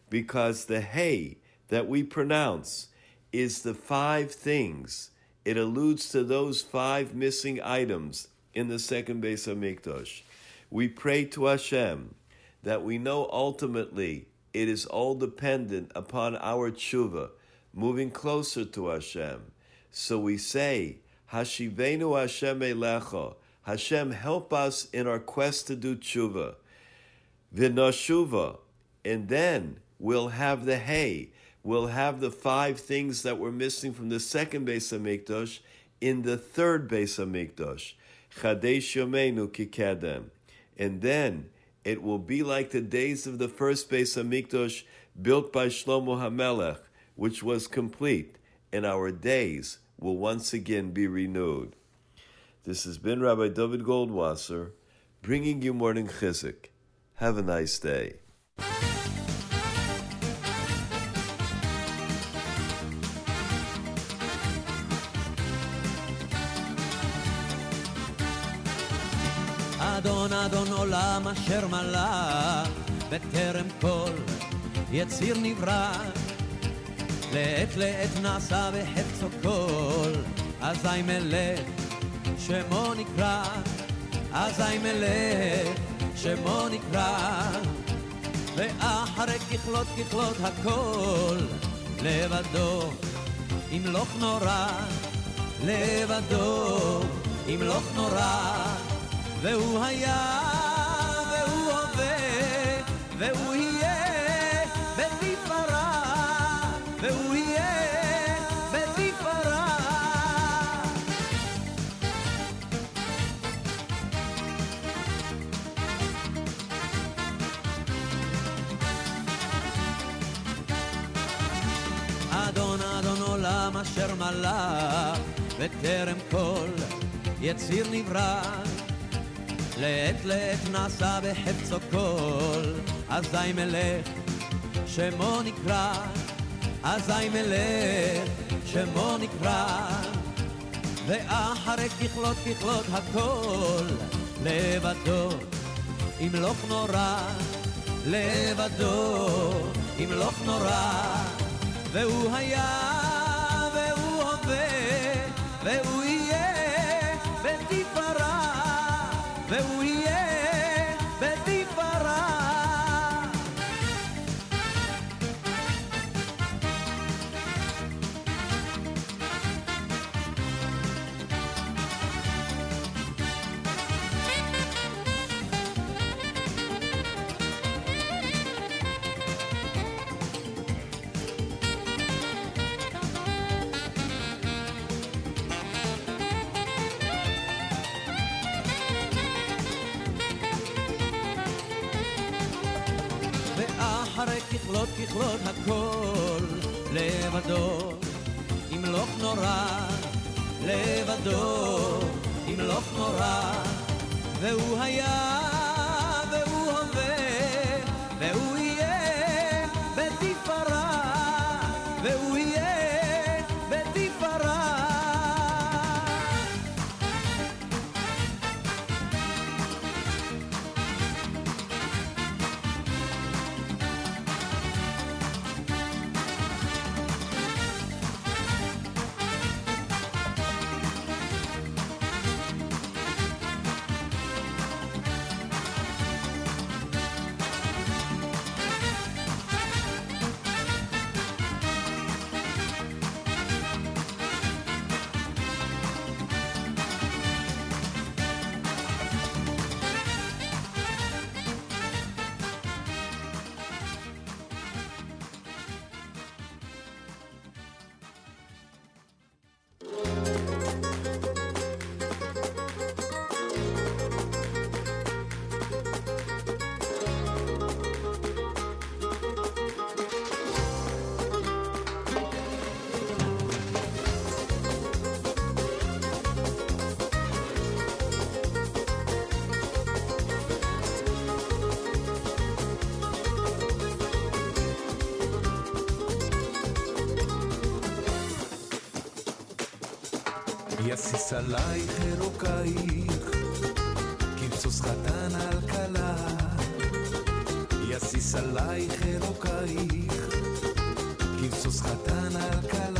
S: because the Hey that we pronounce is the five things. It alludes to those five missing items in the second Beis Hamikdash. We pray to Hashem that we know ultimately it is all dependent upon our tshuva, moving closer to Hashem. So we say, Hashivenu Hashem Elecha, Hashem, help us in our quest to do tshuva. V'noshuva, and then we'll have the hay, we'll have the five things that were missing from the second Beis Hamikdash in the third Beis Hamikdash. Chadesh Yomeinu Kikedem. And then it will be like the days of the first base of Mikdash built by Shlomo HaMelech, which was complete, and our days will once again be renewed. This has been Rabbi David Goldwasser bringing you morning chizik. Have a nice day.
T: אדון עולם אשר מלך בטרם כל יציר נברא. לעת לעת נעשה בחפצו כל אזי מלך שמו נקרא אזי מלך שמו נקרא. ואחרי ככלות ככלות הכל לבדו ימלוך נורא לבדו ימלוך נורא והוא היה, והוא הווה, והוא יהיה בתפארה, והוא יהיה בתפארה. אדון אדון עולם אשר מלך, בטרם כל יציר נברא. לעת לעת נעשה בחפצו כל, אזי מלך שמו נקרא, אזי מלך שמו נקרא, ואחרי ככלות ככלות הכל, לבדו ימלוך נורא, לבדו ימלוך נורא, והוא היה והוא הווה והוא ככלות ככלות הכל לבדו, ימלוך נורא לבדו, ימלוך נורא והוא היה
U: יסיס עלייך אלוקייך, כבסוס חתן על כלה. יסיס עלייך אלוקייך, כבסוס חתן על כלה.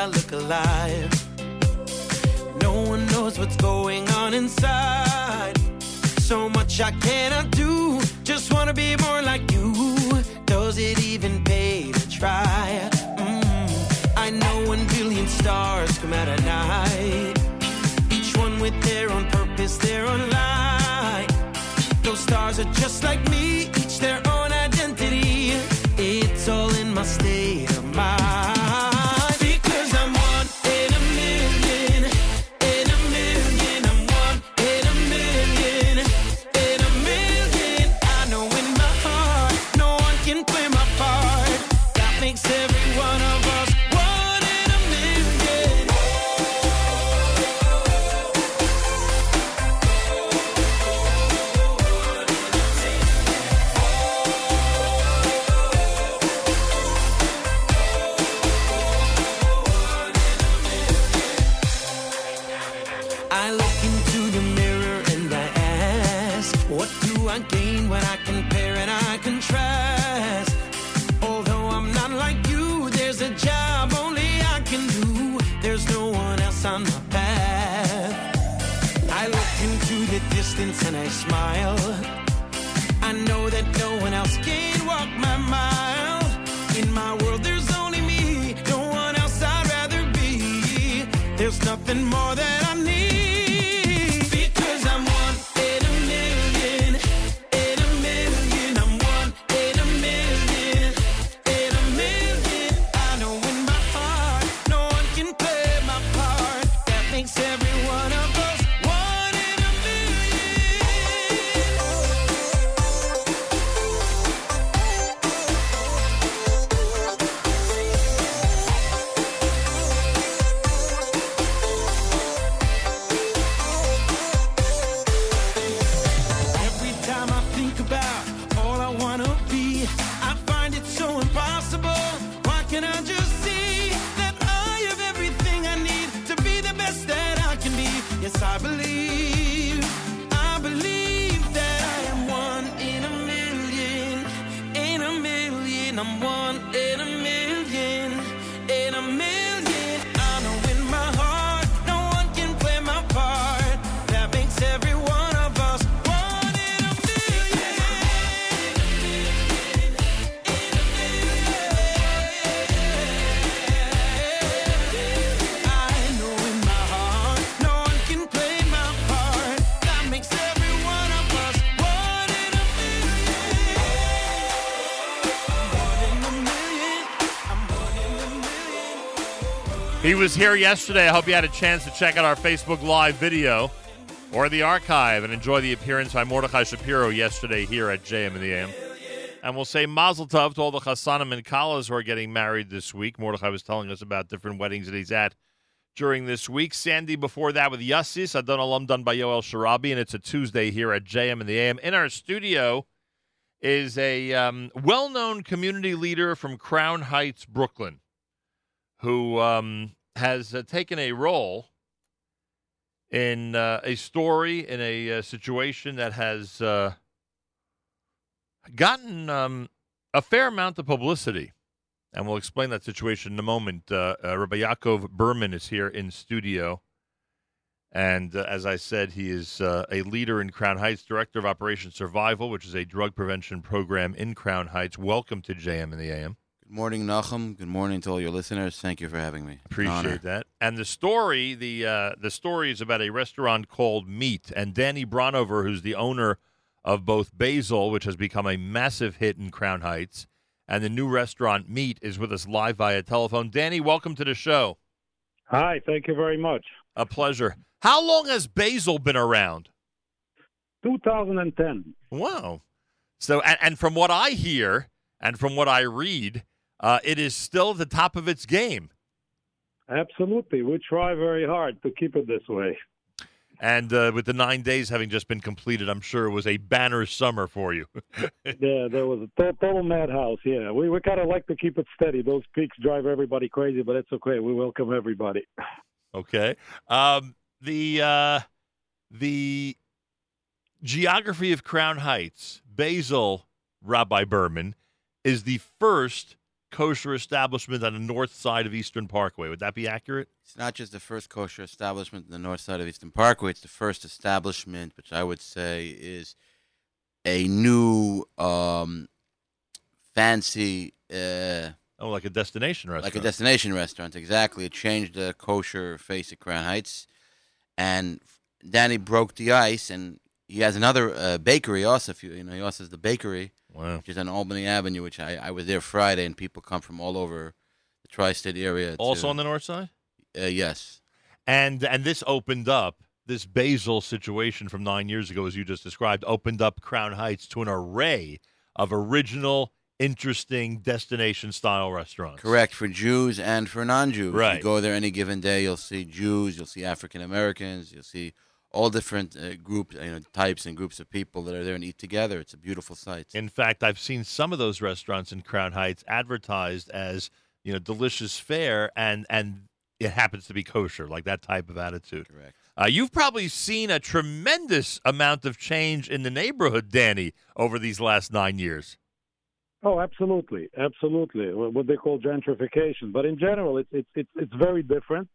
Q: I look alive. No one knows what's going on inside. So much I cannot do. Just wanna be more like you. Does it even pay to try? Mm. I know one billion stars come out at night. Each one with their own purpose, their own light. Those stars are just like
E: was here yesterday. I hope you had a chance to check out our Facebook Live video or the archive and enjoy the appearance by Mordechai Shapiro yesterday here at JM in the AM. And we'll say Mazel Tov to all the Chassanim and Kalas who are getting married this week. Mordechai was telling us about different weddings that he's at during this week. Sandy before that with Yassis, Adon Alam done by Yoel Sharabi, and it's a Tuesday here at JM in the AM. In our studio is a um, well-known community leader from Crown Heights, Brooklyn, who um, has uh, taken a role in uh, a story in a uh, situation that has uh, gotten um, a fair amount of publicity. And we'll explain that situation in a moment. Uh, uh, Rabbi Yaakov Behrman is here in studio. And uh, as I said, he is uh, a leader in Crown Heights, Director of Operation Survival, which is a drug prevention program in Crown Heights. Welcome to JM in the AM.
V: Good morning, Nachum. Good morning to all your listeners. Thank you for having me.
E: Appreciate that. And the story, the uh, the story is about a restaurant called Meat, and Danny Branover, who's the owner of both Basil, which has become a massive hit in Crown Heights, and the new restaurant Meat is with us live via telephone. Danny, welcome to the show.
W: Hi, thank you very much.
E: A pleasure. How long has Basil been around?
W: 2010.
E: Wow. So, and, and from what I hear and from what I read, uh, it is still at the top of its game.
W: Absolutely. We try very hard to keep it this way.
E: And uh, with the nine days having just been completed, I'm sure it was a banner summer for you. *laughs*
W: yeah, there was a total madhouse. Yeah, we, we kind of like to keep it steady. Those peaks drive everybody crazy, but it's okay. We welcome everybody.
E: okay. Um, the uh, the geography of Crown Heights, Basil Rabbi Behrman, is the first kosher establishment on the north side of Eastern Parkway. Would that be accurate?
V: It's not just the first kosher establishment in the north side of Eastern Parkway. It's the first establishment, which I would say is a new, um, fancy, uh,
E: oh, like a destination restaurant.
V: like a destination restaurant. Exactly. It changed the kosher face at Crown Heights, and Danny broke the ice, and he has another uh, bakery also. If you you know, he also has the bakery,
E: Wow.
V: which is on Albany Avenue. Which I, I was there Friday, and people come from all over the tri-state area.
E: Also
V: to,
E: on the north side?
V: uh, yes.
E: And and this opened up this Basil situation from nine years ago, as you just described, opened up Crown Heights to an array of original, interesting destination style restaurants.
V: Correct for Jews and for non-Jews.
E: Right.
V: You go there any given day, you'll see Jews, you'll see African Americans, you'll see all different uh, groups, you know, types and groups of people that are there and eat together. It's a beautiful sight.
E: In fact, I've seen some of those restaurants in Crown Heights advertised as you know delicious fare, and and it happens to be kosher, like that type of attitude.
V: Correct.
E: Uh, you've probably seen a tremendous amount of change in the neighborhood, Danny, over these last nine years.
W: Oh, absolutely, absolutely. What they call gentrification, but in general, it's it's it's it's very different.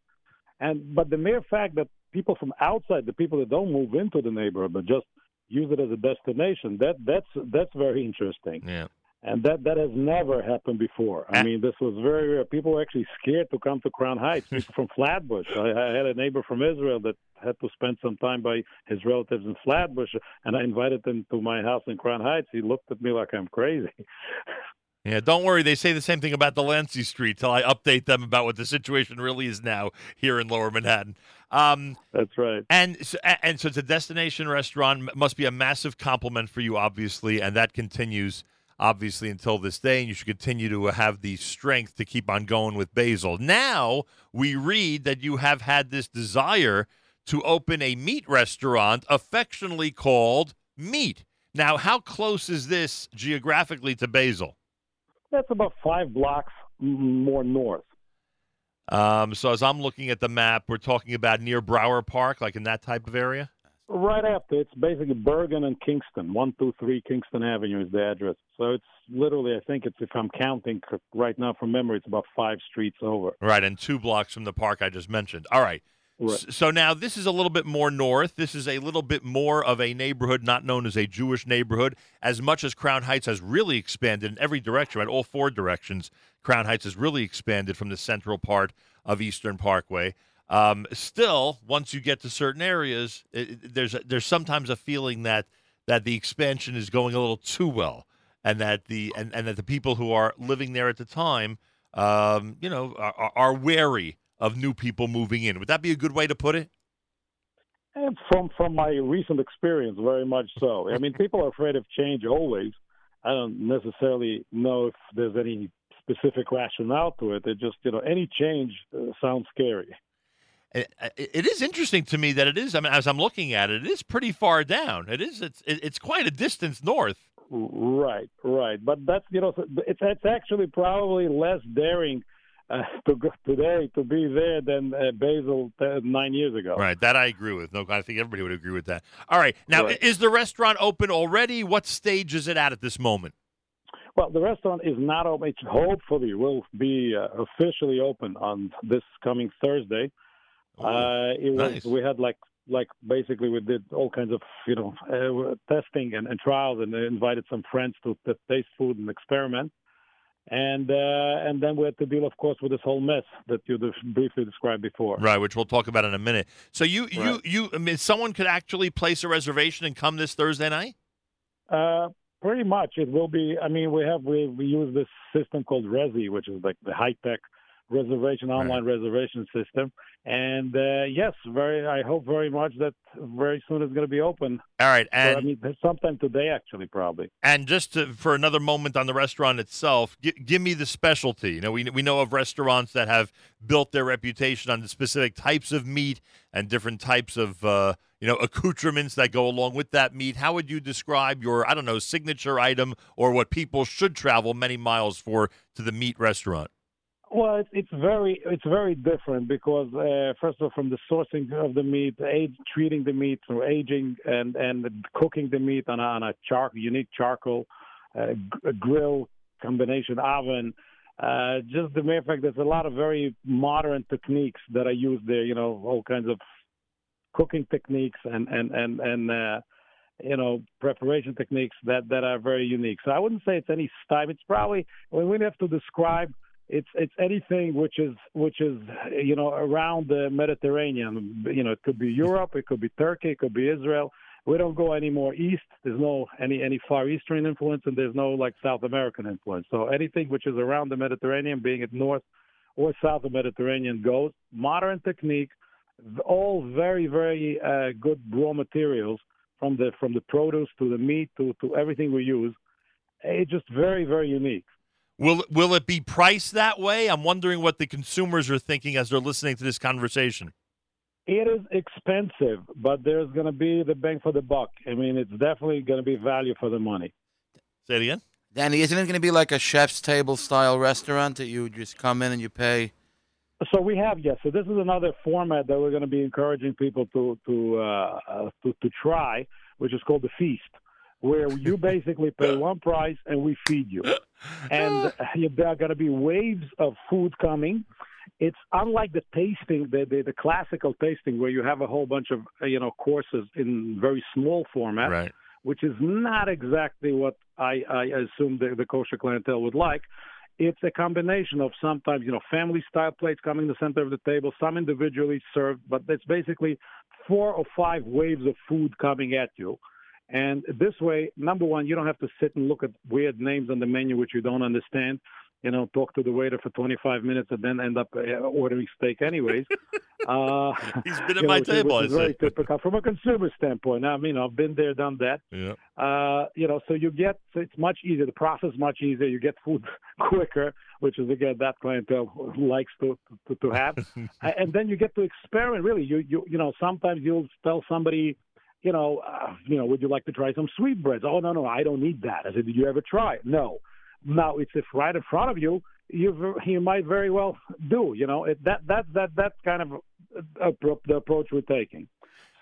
W: And but the mere fact that people from outside, the people that don't move into the neighborhood, but just use it as a destination, that that's that's very interesting.
E: Yeah.
W: And that that has never happened before. I mean, this was very rare. People were actually scared to come to Crown Heights. People from *laughs* Flatbush. I, I had a neighbor from Israel that had to spend some time by his relatives in Flatbush, and I invited him to my house in Crown Heights. He looked at me like I'm crazy. *laughs*
E: Yeah, don't worry. They say the same thing about Delancey Street till I update them about what the situation really is now here in Lower Manhattan. Um,
W: That's right.
E: And so, and so it's a destination restaurant. Must be a massive compliment for you, obviously, and that continues obviously until this day. And you should continue to have the strength to keep on going with Basil. Now we read that you have had this desire to open a meat restaurant, affectionately called Meat. Now, how close is this geographically to Basil?
W: That's about five blocks more north.
E: Um, so as I'm looking at the map, we're talking about near Brower Park, like in that type of area.
W: Right after, it's basically Bergen and Kingston. One, two, three Kingston Avenue is the address. So it's literally, I think it's if I'm counting right now from memory, it's about five streets over.
E: Right, and two blocks from the park I just mentioned. All right. So now this is a little bit more north. This is a little bit more of a neighborhood not known as a Jewish neighborhood. As much as Crown Heights has really expanded in every direction, right? All four directions, Crown Heights has really expanded from the central part of Eastern Parkway. Um, still, once you get to certain areas, it, there's there's sometimes a feeling that that the expansion is going a little too well, and that the and, and that the people who are living there at the time, um, you know, are- are wary of new people moving in. Would that be a good way to put it?
W: And from from my recent experience, very much so. I mean, people are afraid of change always. I don't necessarily know if there's any specific rationale to it. It just, you know, any change uh, sounds scary.
E: It, it is interesting to me that it is. I mean, as I'm looking at it, it is pretty far down. It is. It's it's quite a distance north.
W: Right, right. But that's you know, it's it's actually probably less daring uh, to go today to be there than uh, Basil uh, nine years ago.
E: Right. That I agree with. No, I think everybody would agree with that. All right. Now,
W: Right.
E: is the restaurant open already? What stage is it at at this moment?
W: Well, the restaurant is not open. It hopefully will be uh, officially open on this coming Thursday. uh, it was
E: nice.
W: we had like like basically we did all kinds of you know uh, testing and, and trials and invited some friends to, to taste food and experiment. And uh, and then we had to deal, of course, with this whole mess that you briefly described before.
E: Right, which we'll talk about in a minute. So you you you I mean someone could actually place a reservation and come this Thursday night?
W: Uh, pretty much, it will be. I mean, we have we we use this system called Resy, which is like the high tech reservation online reservation system. And uh, yes, very. I hope very much that very soon it's going to be open.
E: All right,
W: So, I
E: and
W: mean, sometime today, actually, probably.
E: and just to, for another moment on the restaurant itself, gi- give me the specialty. You know, we we know of restaurants that have built their reputation on the specific types of meat and different types of uh, you know accoutrements that go along with that meat. How would you describe your I don't know signature item or what people should travel many miles for to the meat restaurant?
W: Well, it's, it's very it's very different because uh, first of all, from the sourcing of the meat, age, treating the meat through aging, and and cooking the meat on a, on a char unique charcoal, uh, g- grill combination oven, Uh, just the mere fact there's a lot of very modern techniques that are used there. You know, all kinds of cooking techniques and and and and uh, you know preparation techniques that that are very unique. So I wouldn't say it's any style. It's probably we have to describe. It's it's anything which is which is you know around the Mediterranean. You know, it could be Europe, it could be Turkey, it could be Israel. We don't go any more east. There's no any any far eastern influence, and there's no like South American influence. So anything which is around the Mediterranean, being it north or south of Mediterranean, goes. Modern technique, all very very uh, good raw materials from the from the produce to the meat to to everything we use. It's just very very unique.
E: Will will it be priced that way? I'm wondering what the consumers are thinking as they're listening to this conversation.
W: It is expensive, but there's going to be the bang for the buck. I mean, it's definitely going to be value for the money.
E: Say it again.
V: Danny, isn't it going to be like a chef's table style restaurant that you just come in and you pay?
W: So we have yes. So this is another format that we're going to be encouraging people to to uh, uh, to, to try, which is called the feast, where you basically pay *laughs* one price and we feed you, and there are going to be waves of food coming. It's unlike the tasting, the, the the classical tasting, where you have a whole bunch of uh, you know courses in very small format,
E: right.
W: which is not exactly what I, I assume the, the kosher clientele would like. It's a combination of sometimes, you know, family style plates coming in the center of the table, some individually served, but it's basically four or five waves of food coming at you. And this way, number one, you don't have to sit and look at weird names on the menu which you don't understand. You know, talk to the waiter for 25 minutes and then end up uh, ordering steak anyways. *laughs* Uh,
E: He's been at my table,
W: Which is very typical from a consumer standpoint. I mean, I've been there, done that.
E: Yeah.
W: Uh, you know, so you get so it's much easier. The process is much easier. You get food *laughs* quicker, which is again that clientele *laughs* likes to to, to have. And then you get to experiment. Really, you you you know sometimes you'll tell somebody, you know, uh, you know, would you like to try some sweetbreads? Oh no no, I don't need that. I said, did you ever try? it? No. Now it's if right in front of you, you you might very well do. You know, it, that that that that's kind of uh, appro- the approach we're taking.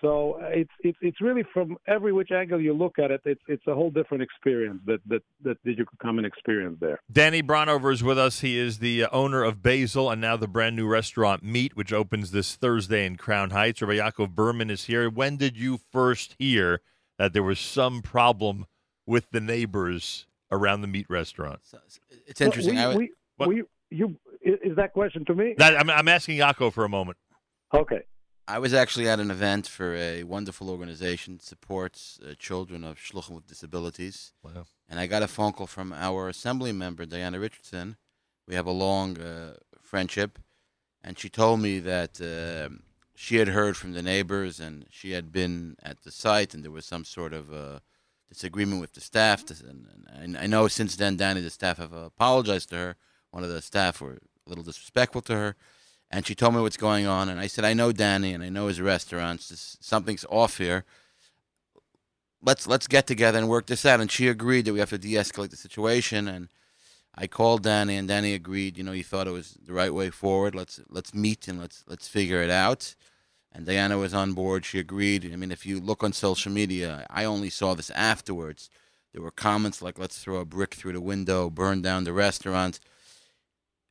W: So uh, it's it's it's really from every which angle you look at it, it's it's a whole different experience that that that, that you could come and experience there.
E: Danny Branover is with us. He is the uh, owner of Basil and now the brand new restaurant Meat, which opens this Thursday in Crown Heights. Rabbi Yaakov Behrman is here. When did you first hear that there was some problem with the neighbors around the meat restaurant?
V: It's interesting. I
W: We,
V: would-
W: we, we you is is that question to me?
E: That, I'm, I'm asking Yaakov for a moment.
W: Okay.
V: I was actually at an event for a wonderful organization that supports uh, children of shluchim with disabilities.
E: Wow.
V: And I got a phone call from our assembly member, Diana Richardson. We have a long uh, friendship. And she told me that um she had heard from the neighbors and she had been at the site and there was some sort of uh, disagreement with the staff. And, and I, I know since then, Danny, the staff have apologized to her. One of the staff were a little disrespectful to her and she told me what's going on and i said i know danny and i know his restaurants. Something's off here. Let's let's get together and work this out. And she agreed that we have to de-escalate the situation and i called danny and danny agreed you know he thought it was the right way forward. Let's let's meet and let's let's figure it out. And diana was on board. She agreed. I mean if you look on social media i only saw this afterwards. There were comments like let's throw a brick through the window burn down the restaurant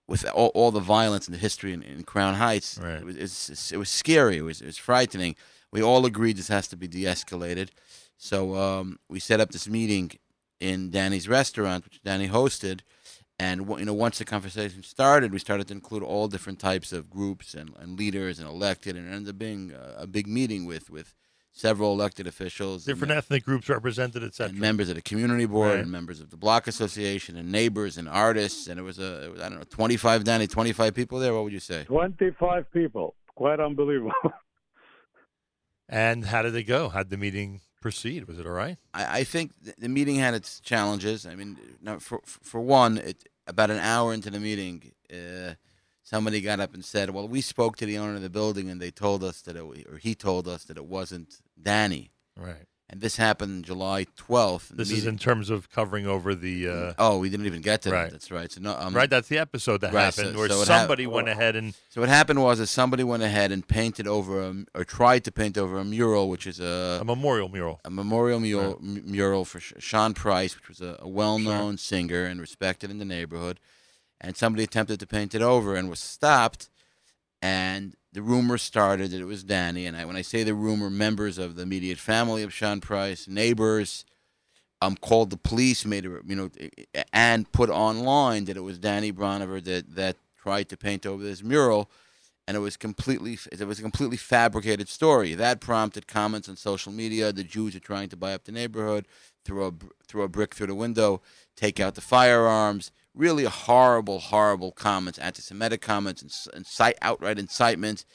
V: with all, all the violence and the history in, in Crown Heights, it, was, it's, it was scary. It was, it was frightening. We all agreed this has to be de-escalated. So um, we set up this meeting in Danny's restaurant, which Danny hosted. And you know, once the conversation started, we started to include all different types of groups and, and leaders and elected, and it ended up being a, a big meeting with with several elected officials, and
E: Different ethnic groups represented, etc.
V: and members of the community board
E: Right.
V: and members of the block association and neighbors and artists and it was a it was, I don't know 25 Danny 25 people there what would you say
W: Twenty five people, quite unbelievable. *laughs*
E: And how did it go? How did the meeting proceed? Was it all right?
V: I, I think th- the meeting had its challenges I mean for for one it about an hour into the meeting uh, somebody got up and said well we spoke to the owner of the building and they told us that it, or he told us that it wasn't Danny
E: Right.
V: and this happened July 12th and the
E: This is in terms of covering over the. Uh,
V: Oh, we didn't even get to
E: Right.
V: that. That's right. So no, um,
E: right, that's the episode that
V: right,
E: happened
V: so-
E: where
V: so
E: somebody went ahead and
V: So what happened was that somebody went ahead and painted over a, or tried to paint over a mural, which is a,
E: a memorial mural,
V: a memorial mural, m- mural for Sean Price, which was a, a well-known singer and respected in the neighborhood. And somebody attempted to paint it over and was stopped. And the rumor started that it was Danny. And I, when I say the rumor, members of the immediate family of Sean Price, neighbors, um, called the police, made a, you know, and put online that it was Danny Branover that that tried to paint over this mural, and it was completely it was a completely fabricated story. That prompted comments on social media. The Jews are trying to buy up the neighborhood, throw a throw a brick through the window, take out the firearms. Really horrible, horrible comments, anti-Semitic comments, and incite outright incitement.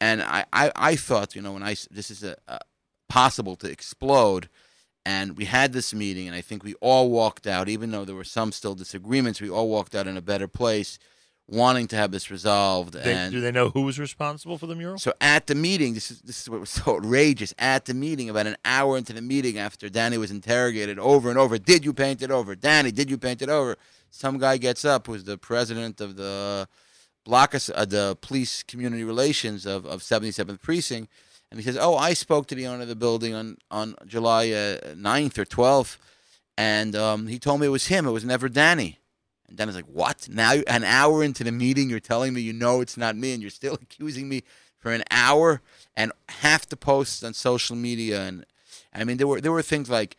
V: And I, I, I thought, you know, when I this is a, a possible to explode. And we had this meeting, and I think we all walked out, even though there were some still disagreements. We all walked out in a better place, wanting to have this resolved.
E: They-
V: and
E: do they know who was responsible for the mural?
V: so at the meeting, this is this is what was *laughs* so outrageous. At the meeting, about an hour into the meeting, after Danny was interrogated over and over, did you paint it over? Danny, did you paint it over? Some guy gets up, who's the president of the block, uh, the police community relations of of 77th precinct, and he says, "Oh, I spoke to the owner of the building on on July uh, 9th or 12th, and um, he told me it was him. It was never Danny." And Danny's like, "What? Now, an hour into the meeting, you're telling me you know it's not me, and you're still *laughs* accusing me for an hour and half the posts on social media." And I mean, there were there were things like,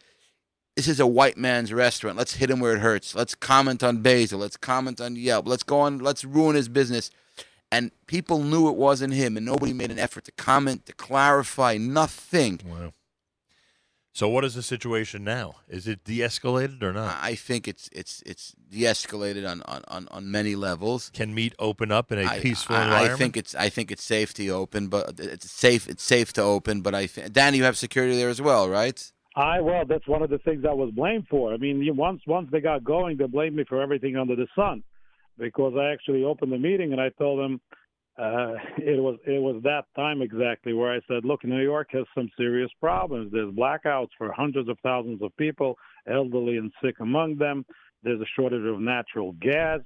V: "This is a white man's restaurant. Let's hit him where it hurts. Let's comment on Basil. Let's comment on Yelp. Let's go on. Let's ruin his business." And people knew it wasn't him, and nobody made an effort to comment, to clarify, nothing.
E: Wow. So what is the situation now? Is it de-escalated or not?
V: I think it's it's it's de-escalated on, on, on, on many levels.
E: Can meat open up in a
V: I-
E: peaceful
V: I,
E: environment?
V: I think it's I think it's safe to open, but it's safe it's safe to open. But I think Danny, you have security there as well, right?
W: I well, that's one of the things I was blamed for. I mean, once once they got going, they blamed me for everything under the sun, because I actually opened the meeting and I told them uh, *laughs* it was it was that time exactly where I said, look, New York has some serious problems. There's blackouts for hundreds of thousands of people, elderly and sick among them. There's a shortage of natural gas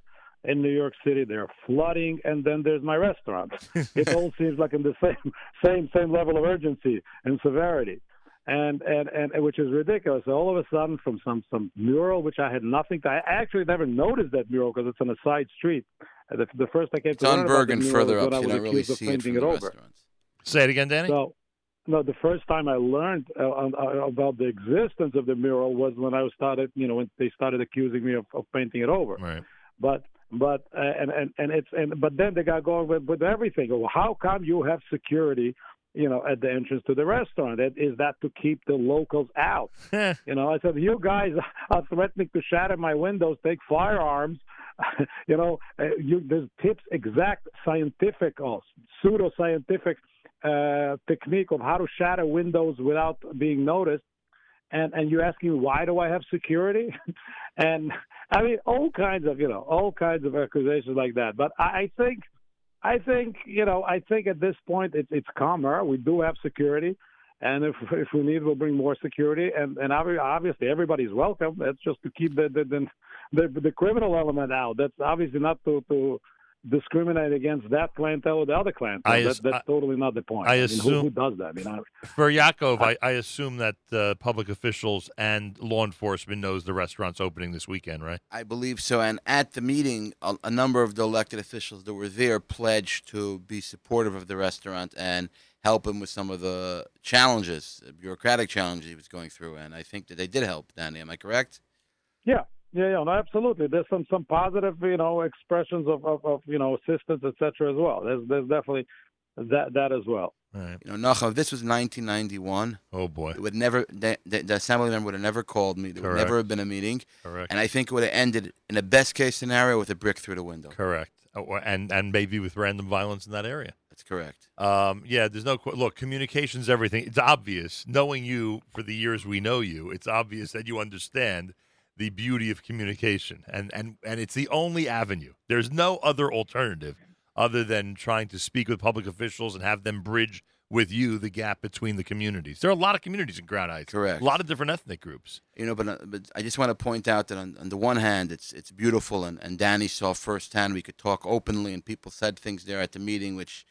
W: in New York City. They're flooding, and then there's my restaurant. *laughs* it all seems like in the same *laughs* same same level of urgency and severity and and and which is ridiculous. So all of a sudden, from some some mural which I had nothing to, I actually never noticed that mural because it's on a side street. Uh, The, the first I came to learn
V: on
W: about the mural
V: further
W: was
V: up,
W: when I
V: you
W: was
V: don't really
W: accused of
V: see it
W: painting
V: from
W: it,
V: the
W: over.
E: Say it again, Danny.
W: So, no, the first time I learned uh, uh, about the existence of the mural was when I started, you know, when they started accusing me of, of painting it over.
E: Right.
W: But but uh, and and and it's and but then they got going with with everything. Well, how come you have security? You know, at the entrance to the restaurant, That- is that to keep the locals out? *laughs* you know, I said, you guys *laughs* are threatening to shatter my windows, take firearms. *laughs* you know, uh, you, there's tips, exact scientific or pseudo scientific uh, technique of how to shatter windows without being noticed. And and you're asking why do I have security? *laughs* and I mean all kinds of you know all kinds of accusations like that. But I, I think I think you know I think at this point it's it's calmer. We do have security. And if if we need, we'll bring more security. And and obvi- obviously everybody's welcome. That's just to keep the the the, the, the criminal element out. That's obviously not to to discriminate against that clientele or the other clientele.
E: I
W: that, that's
E: I-
W: totally not the point.
E: I
W: mean,
E: assume-
W: who, who does that? I mean, I, *laughs*
E: For Yaakov, I, I assume that uh, public officials and law enforcement knows the restaurant's opening this weekend, right?
V: I believe so. And at the meeting, a, a number of the elected officials that were there pledged to be supportive of the restaurant and help him with some of the challenges, the bureaucratic challenges he was going through. And I think that they did help, Danny. Am I correct?
W: Yeah, yeah, yeah, no, absolutely. There's some some positive, you know, expressions of of, of you know assistance, etc. as well. There's there's definitely that that as well.
E: Right.
V: You know, Nachum, this was 1991.
E: Oh boy,
V: it would never. The, the, the assembly member would have never called me. There would never have been a meeting.
E: Correct.
V: And I think it would have ended in a best case scenario with a brick through the window.
E: Correct. Oh, and and maybe with random violence in that area.
V: That's correct.
E: Um, yeah, there's no look. Communication's everything. It's obvious. Knowing you for the years we know you, it's obvious that you understand the beauty of communication, and and and it's the only avenue. There's no other alternative other than trying to speak with public officials and have them bridge with you the gap between the communities. There are a lot of communities in Crown Heights.
V: Correct.
E: A lot of different ethnic groups.
V: You know, but uh, but I just want to point out that on, on the one hand, it's it's beautiful, and, and Danny saw firsthand. We could talk openly, and people said things there at the meeting which,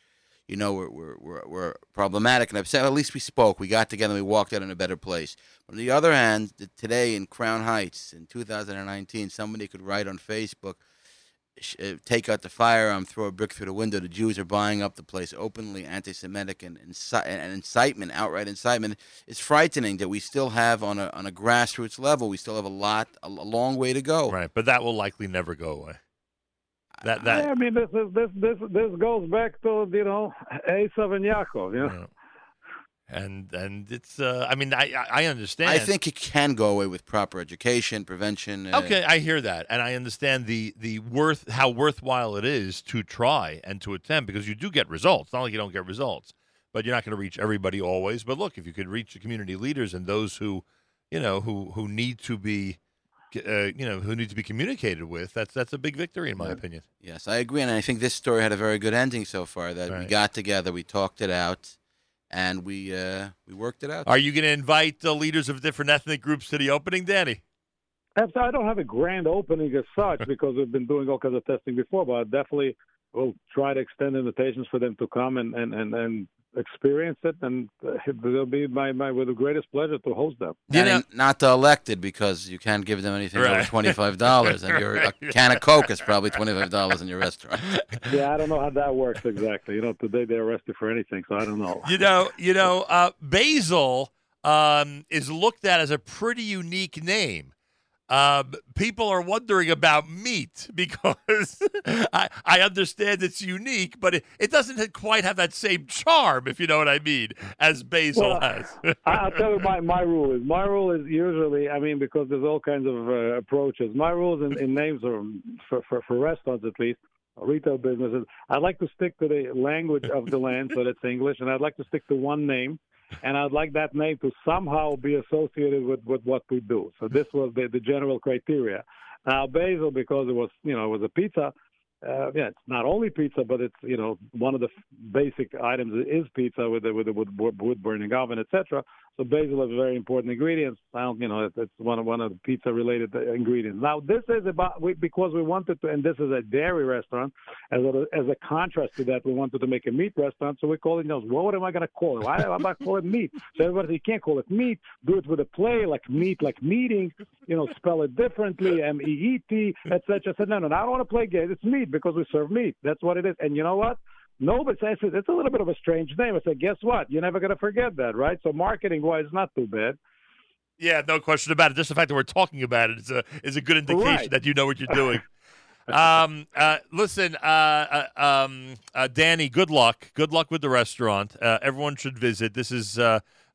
V: you know, were were, problematic and upset. At least we spoke. We got together. and We walked out in a better place. But on the other hand, today in Crown Heights in 2019, somebody could write on Facebook. uh, take out the firearm, throw a brick through the window. The Jews are buying up the place openly, anti-Semitic and and incitement, outright incitement. It's frightening that we still have on a on a grassroots level. We still have a lot, a long way to go.
E: Right, but that will likely never go away. That that
W: Yeah, I mean, this is this this this goes back to you know Esav and Yaakov. You know?
E: and and it's uh, I mean I I I understand.
V: I think it can go away with proper education, prevention. Uh,
E: Okay, I hear that, and I understand the the worth how worthwhile it is to try and to attempt because you do get results. It's not like you don't get results, but you're not going to reach everybody always. But look, if you could reach the community leaders and those who, you know, who who need to be, uh, you know, who need to be communicated with, that's that's a big victory in my opinion.
V: Yes, I agree, and I think this story had a very good ending so far. That we got together, we talked it out, and we uh, we worked it out.
E: Are you going to invite the leaders of different ethnic groups to the opening, Danny?
W: I don't have a grand opening as such *laughs* because we've been doing all kinds of testing before, but I definitely will try to extend invitations for them to come and and and, and experience it, and uh, it'll be my, my with the greatest pleasure to host them.
V: And not the elected because you can't give them anything over twenty five dollars, and your a *laughs* can of Coke is probably twenty five dollars in your restaurant. *laughs*
W: Yeah, I don't know how that works exactly. You know, today they're arrested for anything, so I don't know.
E: You know, you know, uh, Basil um, is looked at as a pretty unique name. B- people are wondering about meat *laughs* because I, I understand it's unique, but it, it doesn't quite have that same charm, if you know what I mean, as Basil
W: Well,
E: has.
W: I'll tell you my, my rule is my rule is usually I mean because there's all kinds of uh, approaches. My rules in, in names are for, for for restaurants at least retail businesses. I'd like to stick to the language of the land so that's English, and I'd like to stick to one name, and I'd like that name to somehow be associated with, with what we do. So this was the, the general criteria. Now basil because it was you know it was a pizza. Uh, yeah, it's not only pizza, but it's you know one of the f- basic items is pizza with the with the wood, wood, wood burning oven, etc. So basil is a very important ingredient. Sound you know it's, one of one of the pizza related ingredients. Now this is about we, because we wanted to, and this is a dairy restaurant. As a as a contrast to that, we wanted to make a meat restaurant. So we call it. You know, what am I going to call it? Why am I going to call it meat? So everybody you can't call it meat. Do it with a play like meat, like meeting. You know, spell it differently, M E E T, etc. I said no, no, no, I don't want to play games. It's meat because we serve meat. That's what it is. And you know what? No, but I said it's a little bit of a strange name. I said, guess what? You're never going to forget that, right? So marketing wise, not too bad.
E: Yeah, no question about it. Just the fact that we're talking about it is a is a good indication
W: Right.
E: that you know what you're *laughs* doing. um, uh, listen, uh, uh, um, uh, Danny, good luck. Good luck with the restaurant. Uh, everyone should visit. This is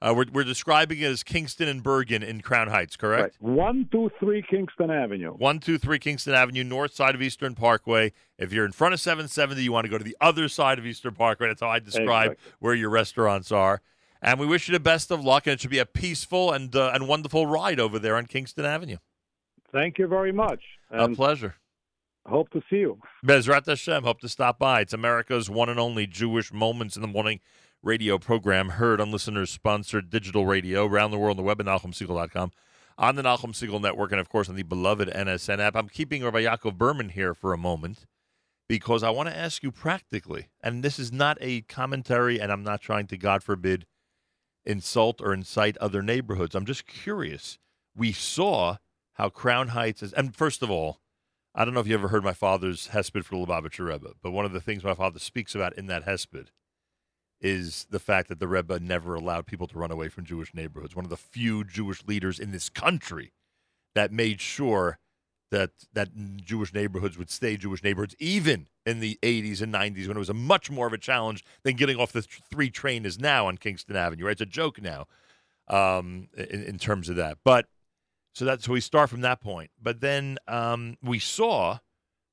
E: uh, we're we're describing it as Kingston and Bergen in Crown Heights, correct?
W: One, two, three, Kingston Avenue.
E: One two three Kingston Avenue, north side of Eastern Parkway. If you're in front of 770, you want to go to the other side of Eastern Parkway. That's how I describe
W: Exactly.
E: where your restaurants are. And we wish you the best of luck, and it should be a peaceful and uh, and wonderful ride over there on Kingston Avenue.
W: Thank you very much.
E: A pleasure.
W: hope to see you.
E: Bezrat Hashem, hope to stop by. It's America's one and only Jewish Moments in the Morning radio program, heard on listeners sponsored digital radio around the world on the web at NachumSegal.com, on the Nachum Segal Network, and of course on the beloved NSN app. I'm keeping Rabbi Yaakov Behrman here for a moment because I want to ask you practically, and this is not a commentary, and I'm not trying to, God forbid, insult or incite other neighborhoods. I'm just curious. We saw how Crown Heights is, and first of all, I don't know if you ever heard my father's Hesped for the Lubavitcher Rebbe, but one of the things my father speaks about in that Hesped is the fact that the Rebbe never allowed people to run away from Jewish neighborhoods. One of the few Jewish leaders in this country that made sure that that Jewish neighborhoods would stay Jewish neighborhoods, even in the 80s and 90s when it was a much more of a challenge than getting off the three train is now on Kingston Avenue. Right? It's a joke now um, in, in terms of that. But so that's so we start from that point. But then um, we saw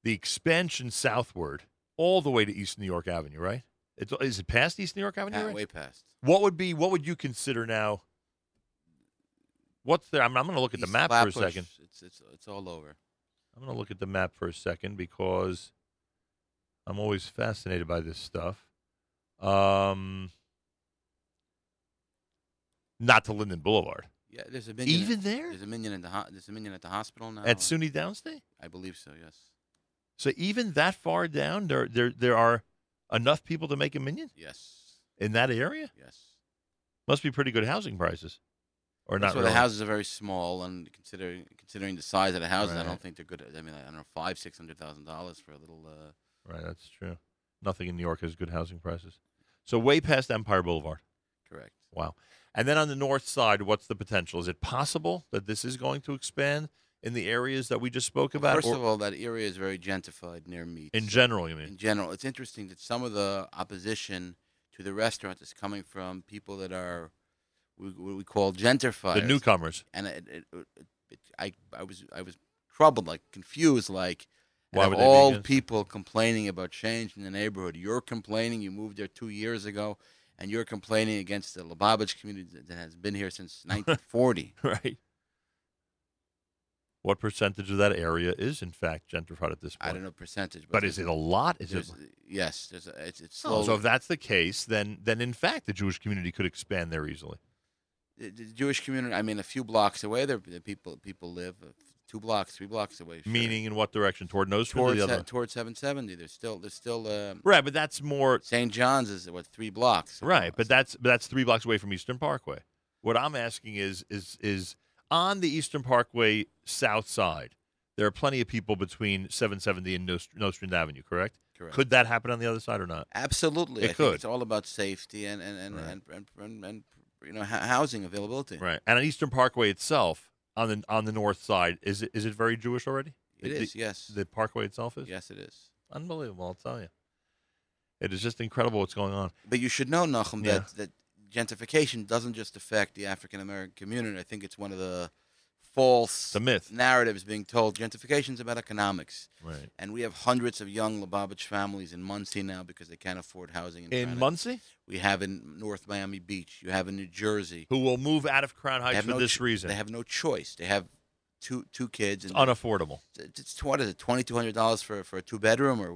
E: the expansion southward all the way to East New York Avenue. Right? It's, is it past East New York Avenue?
V: Yeah,
E: right?
V: way past.
E: What would be? What would you consider now? What's there? I'm, I'm going to look at the
V: East
E: map for a second.
V: It's it's it's all over.
E: I'm going to look at the map for a second because I'm always fascinated by this stuff. Um, not to Linden Boulevard.
V: Yeah, there's a minyan
E: Even
V: at-
E: there?
V: There's a minyan in the ho- there's a minyan at the hospital now.
E: At SUNY Downstate?
V: I believe so. Yes.
E: So even that far down, there there there are enough people to make a minyan
V: Yes.
E: in that area.
V: Yes.
E: Must be pretty good housing prices, or
V: That's
E: not?
V: where
E: really.
V: the houses are very small, and considering considering the size of the houses, I don't think they're good. I mean, I don't know, five, six hundred thousand dollars for a little. Uh,
E: Right, that's true. Nothing in New York has good housing prices. So way past Empire Boulevard.
V: Correct.
E: Wow. And then on the north side, what's the potential? Is it possible that this is going to expand in the areas that we just spoke about?
V: First of all, that area is very gentrified near me.
E: In general, you mean?
V: In general, it's interesting that some of the opposition to the restaurant is coming from people that are what we call gentrifiers,
E: the newcomers.
V: And it, it, it, it, I, I was, I was troubled, like confused, like.
E: Why would
V: all people complaining about change in the neighborhood, you're complaining. You moved there two years ago, and you're complaining against the Lubavitch community that has been here since *laughs* 1940.
E: right. What percentage of that area is in fact gentrified at this point?
V: I don't know percentage,
E: But,
V: but
E: is it a lot? Is it?
V: yes, there's a, it's it's
E: Oh, so if that's the case, then then in fact the Jewish community could expand there easily.
V: the, the Jewish community. I mean, a few blocks away, there the people people live uh, two blocks, three blocks away. sure.
E: Meaning in what direction? Toward Nose Street or
V: towards
E: the other?
V: se- towards 770. There's still there's still um,
E: Right, but that's more
V: St. John's is what three blocks.
E: Right, but that's but that's three blocks away from Eastern Parkway. What I'm asking is is is on the Eastern Parkway south side. There are plenty of people between 770 and Nost- Nostrand Avenue. Correct.
V: Correct.
E: Could that happen on the other side or not?
V: Absolutely,
E: It
V: I think
E: could.
V: it's all about safety and and and,
E: Right.
V: and, and, and, and, you know hou- housing availability.
E: Right. And on Eastern Parkway itself, on the on the north side, is it is it very Jewish already?
V: It
E: The-
V: is, yes.
E: The Parkway itself is.
V: Yes, it is.
E: Unbelievable. I'll tell you. It is just incredible what's going on.
V: But you should know, Nachum,
E: Yeah.
V: that that gentrification doesn't just affect the African American community. I think it's one of the false
E: The myth.
V: narratives being told. Gentrification is about economics.
E: Right.
V: And we have hundreds of young Lubavitch families in Monsey now because they can't afford housing in,
E: In Monsey?
V: We have in North Miami Beach. You have in New Jersey.
E: Who will move out of Crown Heights for
V: no
E: this reason?
V: They have no choice. They have two two kids.
E: It's unaffordable.
V: It's, it's what is it? Twenty two hundred dollars for for a two bedroom, or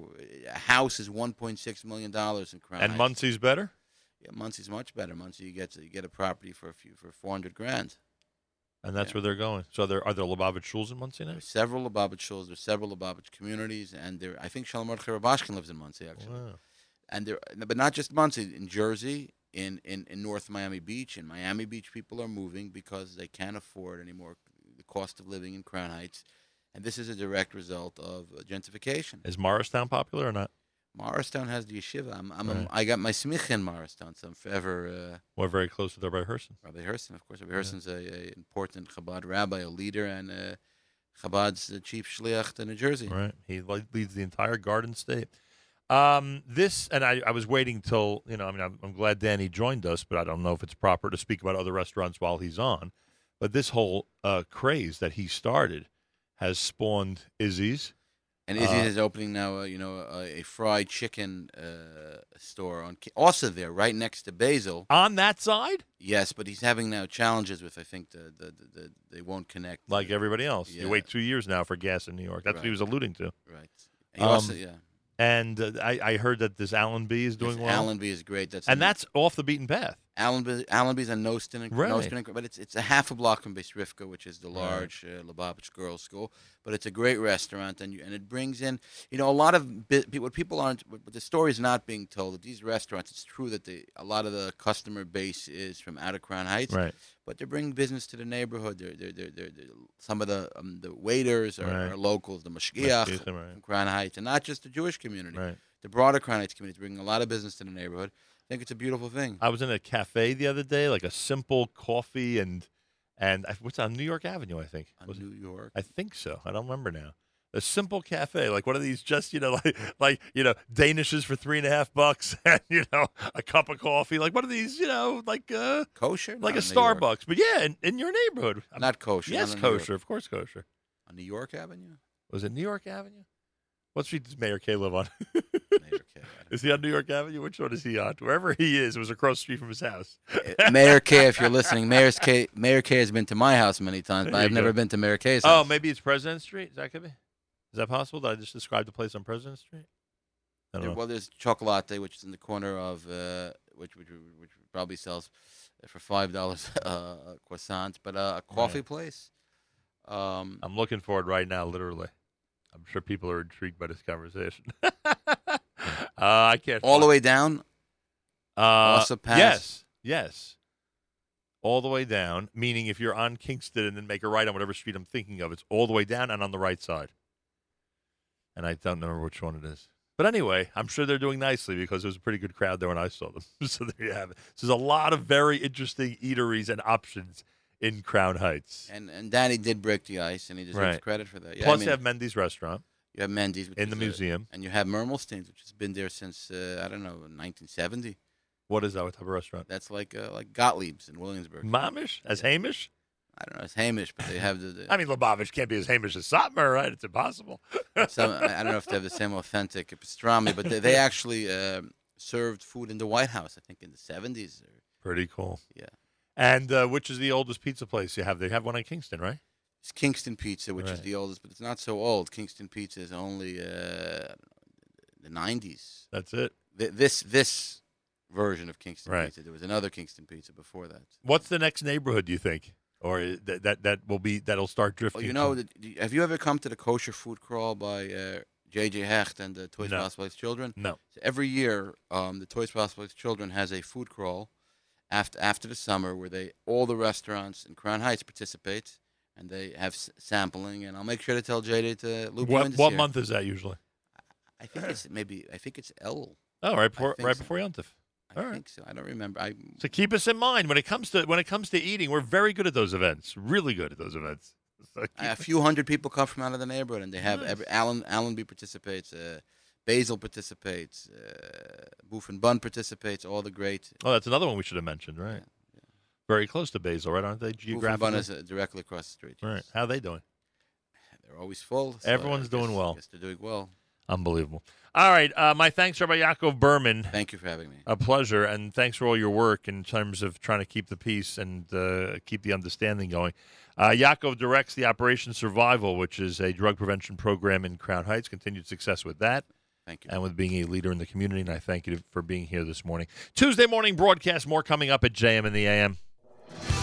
V: a house is one point six million dollars in Crown
E: And
V: Heights.
E: Monsey's better.
V: Yeah, Monsey's much better. Monsey, you get to, you get a property for a few for four hundred grand.
E: And that's where they're going. So there are there Lubavitch schools in Monsey now?
V: There's several Lubavitch schools. There's several Lubavitch communities, and there I think Sholom Rubashkin lives in Monsey actually.
E: Wow.
V: And there, but not just Monsey. In Jersey, in, in in North Miami Beach, in Miami Beach, people are moving because they can't afford anymore the cost of living in Crown Heights, and this is a direct result of gentrification.
E: Is Morristown popular or not?
V: Morristown has the yeshiva. I'm, I'm
E: Right.
V: a, I got my smicha in Morristown, so I'm forever. Uh,
E: We're very close with Rabbi Herson.
V: Rabbi Herson, of course. Rabbi Herson's a, a important Chabad rabbi, a leader, and uh, Chabad's the chief shliach to New Jersey.
E: Right. He leads the entire Garden State. Um, this, and I, I was waiting till, you know, I mean, I'm, I'm glad Danny joined us, but I don't know if it's proper to speak about other restaurants while he's on. But this whole uh, craze that he started has spawned Izzy's.
V: And Izzy
E: Uh,
V: is opening now, uh, you know, a, a fried chicken uh, store on also there, right next to Basil.
E: On that side?
V: Yes, but he's having now challenges with. I think the the, the, the they won't connect.
E: like everybody else.
V: Yeah.
E: You wait two years now for gas in New York. That's what he was alluding to.
V: Right. And he also-
E: Um,
V: yeah.
E: And uh, I, I heard that this Allenby is doing
V: Yes,
E: well.
V: Allenby is great. That's
E: and that's off the beaten path.
V: Allenby, Allenby's on Nostin and
E: Right.
V: Nostin and- but it's it's a half a block from Beis Rivkah, which is the
E: Right.
V: large uh, Lubavitch girls' school. But it's a great restaurant, and you, and it brings in, you know, a lot of bi- what people aren't. What the story is not being told that these restaurants. It's true that the a lot of the customer base is from out of Crown Heights,
E: Right.
V: But they're bringing business to the neighborhood. They're, they're, they're, they're, they're- some of the um, the waiters are,
E: Right.
V: are locals, the mashgiach from Crown Heights, and not just the Jewish community.
E: Right.
V: The broader Crown Heights community is bringing a lot of business to the neighborhood. I think it's a beautiful thing.
E: I was in a cafe the other day, like a simple coffee and and I- what's on New York Avenue, I think.
V: On
E: Was it?
V: New York.
E: I think so. I don't remember now. A simple cafe, like one of these, just you know, *laughs* like like you know, Danishes for three and a half bucks, *laughs* and you know, a cup of coffee, like one of these, you know, like uh,
V: kosher,
E: like a
V: Not in New York.
E: Starbucks, but yeah, in, in your neighborhood,
V: Not kosher.
E: Yes,
V: not in New York.
E: kosher, of course, kosher.
V: On New York Avenue?
E: Was it New York Avenue? What street does Mayor K live on? *laughs* *laughs* Is he on New York Avenue? Which one is he on? Wherever he is, it was across the street from his house.
V: Mayor K, if you're listening, Mayor's K, Mayor K has been to my house many times, but I've never been to Mayor K's
E: Oh, maybe it's President Street. Is that could be? Is that possible? Did I just describe the place on President Street? I don't
V: There-
E: know.
V: well, there's Chocolate, which is in the corner of uh, which, which which probably sells for five dollars *laughs* uh, croissants, but uh, a coffee place. Um,
E: I'm looking for it right now, literally. I'm sure people are intrigued by this conversation. *laughs* uh, I can't.
V: all the way down.
E: Uh, Yes, yes. all the way down, meaning if you're on Kingston and then make a right on whatever street I'm thinking of, it's all the way down and on the right side. And I don't remember which one it is. But anyway, I'm sure they're doing nicely because there was a pretty good crowd there when I saw them. *laughs* so there you have it. So there's a lot of very interesting eateries and options in Crown Heights.
V: And and Danny did break the ice, and he deserves
E: Right.
V: credit for that. Yeah,
E: Plus,
V: I mean,
E: you have Mendy's restaurant.
V: You have Mendy's which
E: in the
V: a-
E: museum.
V: and you have Mermelstein's, which has been there since uh, I don't know 1970.
E: What is that? What type of restaurant?
V: That's like uh, like Gottlieb's in Williamsburg.
E: Mamish as Hamish.
V: I don't know. It's Hamish, but they have the. the *laughs*
E: I mean, Lubavitch can't be as Hamish as Satmar, right? It's impossible.
V: some, *laughs* I I don't know if they have the same authentic pastrami, but they, they actually uh, served food in the White House. I think in the 70s. Or,
E: Pretty cool.
V: Yeah.
E: And uh, which is the oldest pizza place you have? They have one in Kingston, right?
V: It's Kingston Pizza, which is the oldest, but it's not so old. Kingston Pizza is only uh, I don't know, the 90s.
E: That's it.
V: Th- This this version of Kingston
E: Right.
V: Pizza. There was another Kingston Pizza before that.
E: What's the next neighborhood? Do you think, or that that that will be that'll start drifting?
V: Well, you know, the, have you ever come to the kosher food crawl by uh, J.J. Hecht and the Toys
E: No.
V: for Hospitalized Children?
E: No.
V: So every year, um, the Toys for Hospitalized Children has a food crawl after after the summer where they all the restaurants in Crown Heights participate and they have s- sampling. And I'll make sure to tell J.J. to loop
E: what
V: in this
E: what month is that usually?
V: I think it's maybe I think it's L.
E: Oh, right before right
V: so.
E: before Yontif.
V: I think so. I don't remember. I
E: So keep us in mind when it comes to when it comes to eating. We're very good at those events. Really good at those events. *laughs* So
V: a few hundred people come from out of the neighborhood, and they have
E: Nice.
V: every, Allen Allenby participates, uh, Basil participates, uh, Boeuf and Bun participates. All the great.
E: oh, that's another one we should have mentioned, right? Very close to Basil, right? Aren't they geographically?
V: Is uh, directly across the street.
E: right. How are they doing?
V: They're always full. so
E: Everyone's
V: guess-
E: doing well.
V: Guess they're doing well.
E: Unbelievable. All right. Uh, my thanks, Rabbi Yaakov Behrman.
V: Thank you for having me.
E: A pleasure, and thanks for all your work in terms of trying to keep the peace and uh, keep the understanding going. Uh, Yaakov directs the Operation Survival, which is a drug prevention program in Crown Heights. Continued success with that.
V: Thank you.
E: And with being a leader in the community, and I thank you for being here this morning. Tuesday morning broadcast, more coming up at JM in the AM.
A: Ay,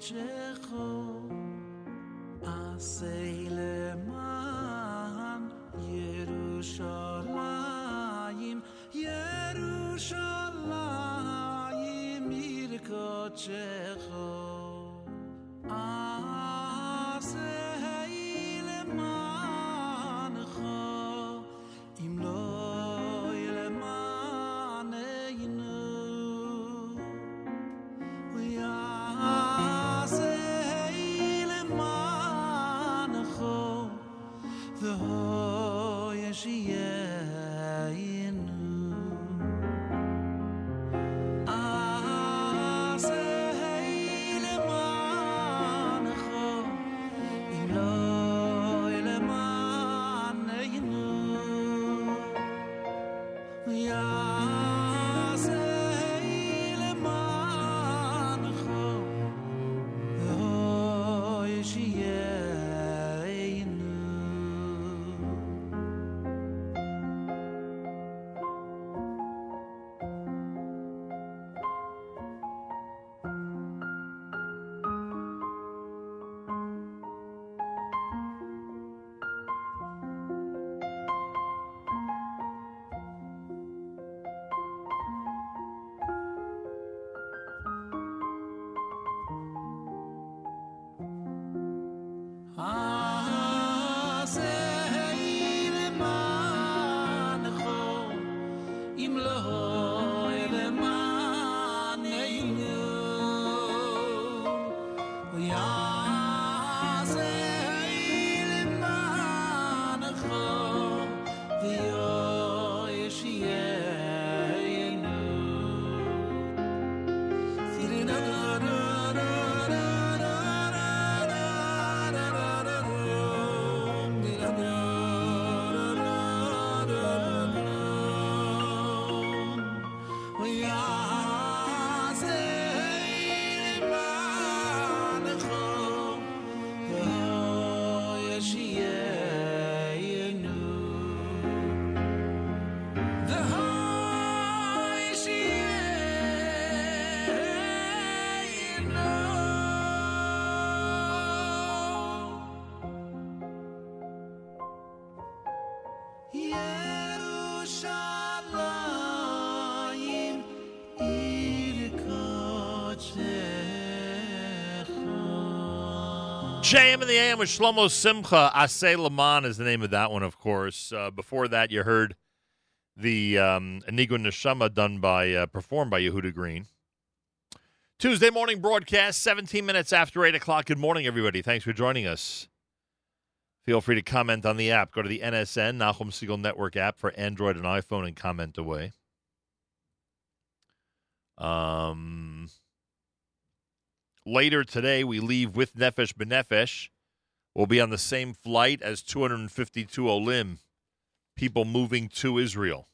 X: Irkochecho Asay leman Yerushalayim
E: JM in the AM with Shlomo Simcha. Asay Laman is the name of that one, of course. Uh, before that, you heard the um, Enigun Neshama done by, uh, performed by Yehuda Green. Tuesday morning broadcast, 17 minutes after 8 o'clock. Good morning, everybody. Thanks for joining us. Feel free to comment on the app. Go to the NSN, Nachum Segal Network app for Android and iPhone and comment away. Later today, we leave with Nefesh B'Nefesh. We'll be on the same flight as 252 Olim, people moving to Israel.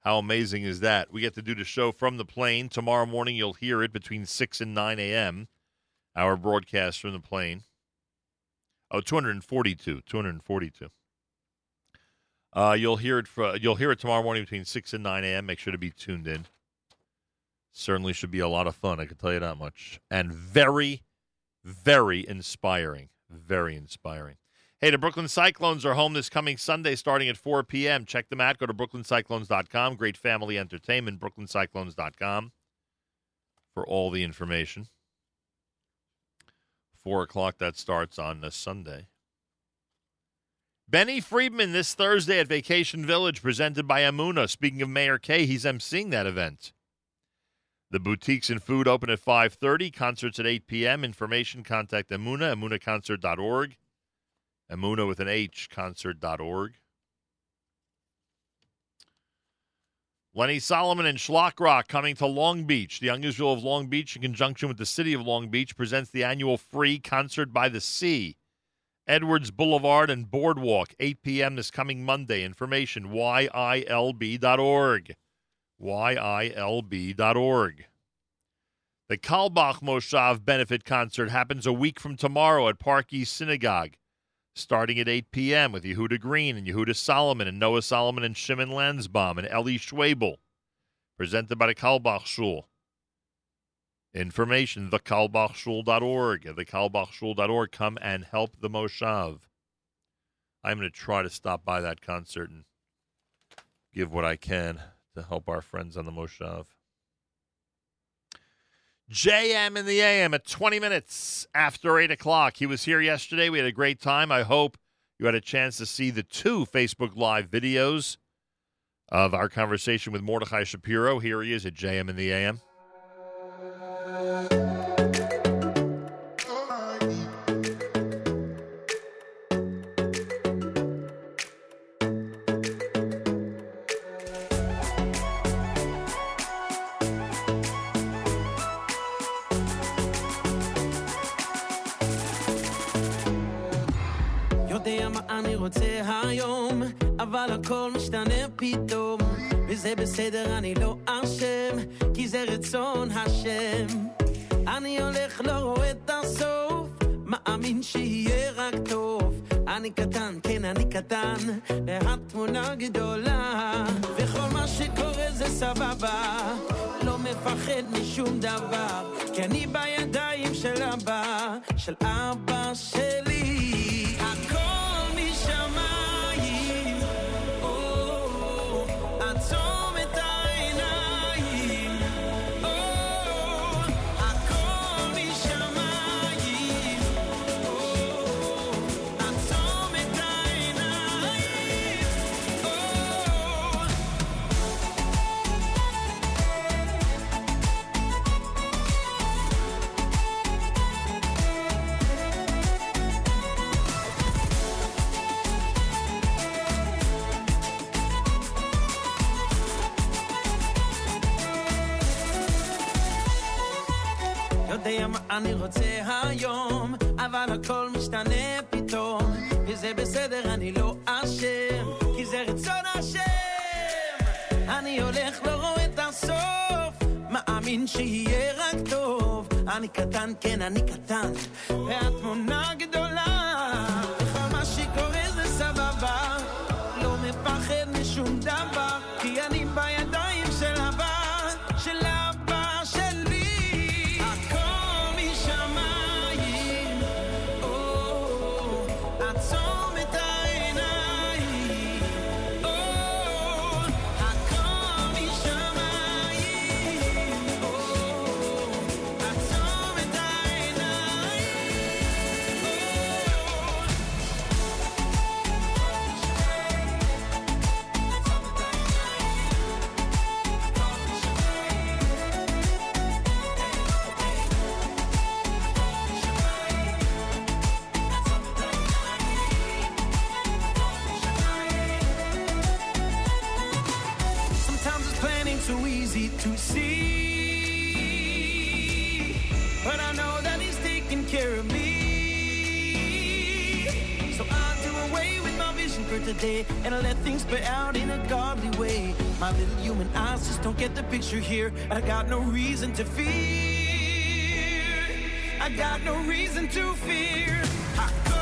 E: How amazing is that? We get to do the show from the plane. Tomorrow morning, you'll hear it between 6 and 9 a.m., our broadcast from the plane. Oh, 242. 242. Uh, you'll hear it. For, you'll hear it tomorrow morning between six and nine a.m. Make sure to be tuned in. Certainly should be a lot of fun. I can tell you that much, and very, very inspiring. Very inspiring. Hey, the Brooklyn Cyclones are home this coming Sunday, starting at 4 p.m. Check them out. Go to brooklyncyclones.com. Great family entertainment. Brooklyncyclones.com for all the information. Four o'clock that starts on Sunday. Benny Friedman this Thursday at Vacation Village, presented by Emunah. Speaking of Mayor K, he's emceeing that event. The boutiques and food open at 5.30, concerts at 8 p.m. Information, contact Emunah, amunaconcert.org. Emunah with an H, concert.org. Lenny Solomon and Shlock Rock coming to Long Beach. The Young Israel of Long Beach, in conjunction with the city of Long Beach, presents the annual free Concert by the Sea. Edwards Boulevard and Boardwalk, 8 p.m. this coming Monday. Information, yilb.org. yilb.org. The Carlebach Moshav Benefit Concert happens a week from tomorrow at Park East Synagogue. starting at 8 p.m. with Yehuda Green and Yehuda Solomon and Noah Solomon and Shimon Lansbaum and Eli Schwebel, presented by the Carlebach Shul. Information, thecarlebachshul.org. Thecarlebachshul.org, come and help the Moshav. I'm going to try to stop by that concert and give what I can to help our friends on the Moshav. JM in the AM at 20 minutes after 8 o'clock. He was here yesterday. We had a great time. I hope you had a chance to see the two Facebook Live videos of our conversation with Mordechai Shapiro. Here he is at JM in the AM.
Q: אני רוצה היום, אבל הכל משתנה פתאום. וזה בסדר, אני לא אשם, כי זה רצון השם. אני הולך, לא רואה את הסוף, מאמין שיהיה רק טוב. אני קטן, כן, אני קטן, והתמונה גדולה. וכל מה שקורה זה סבבה, לא מפחד משום דבר, כי אני בידיים של אבא, של אבא שלי. הכל your my. יודע מה אני רוצה היום, אבל הכל משתנה פתאום, וזה בסדר, אני לא אשם, כי זה רצון השם. אני הולך, לא רואה את הסוף, מאמין שיהיה רק טוב. אני קטן, כן, אני קטן, והתמונה גדולה. day and I let things play out in a godly way. My little human eyes just don't get the picture here, and I got no reason to fear. I got no reason to fear.
R: I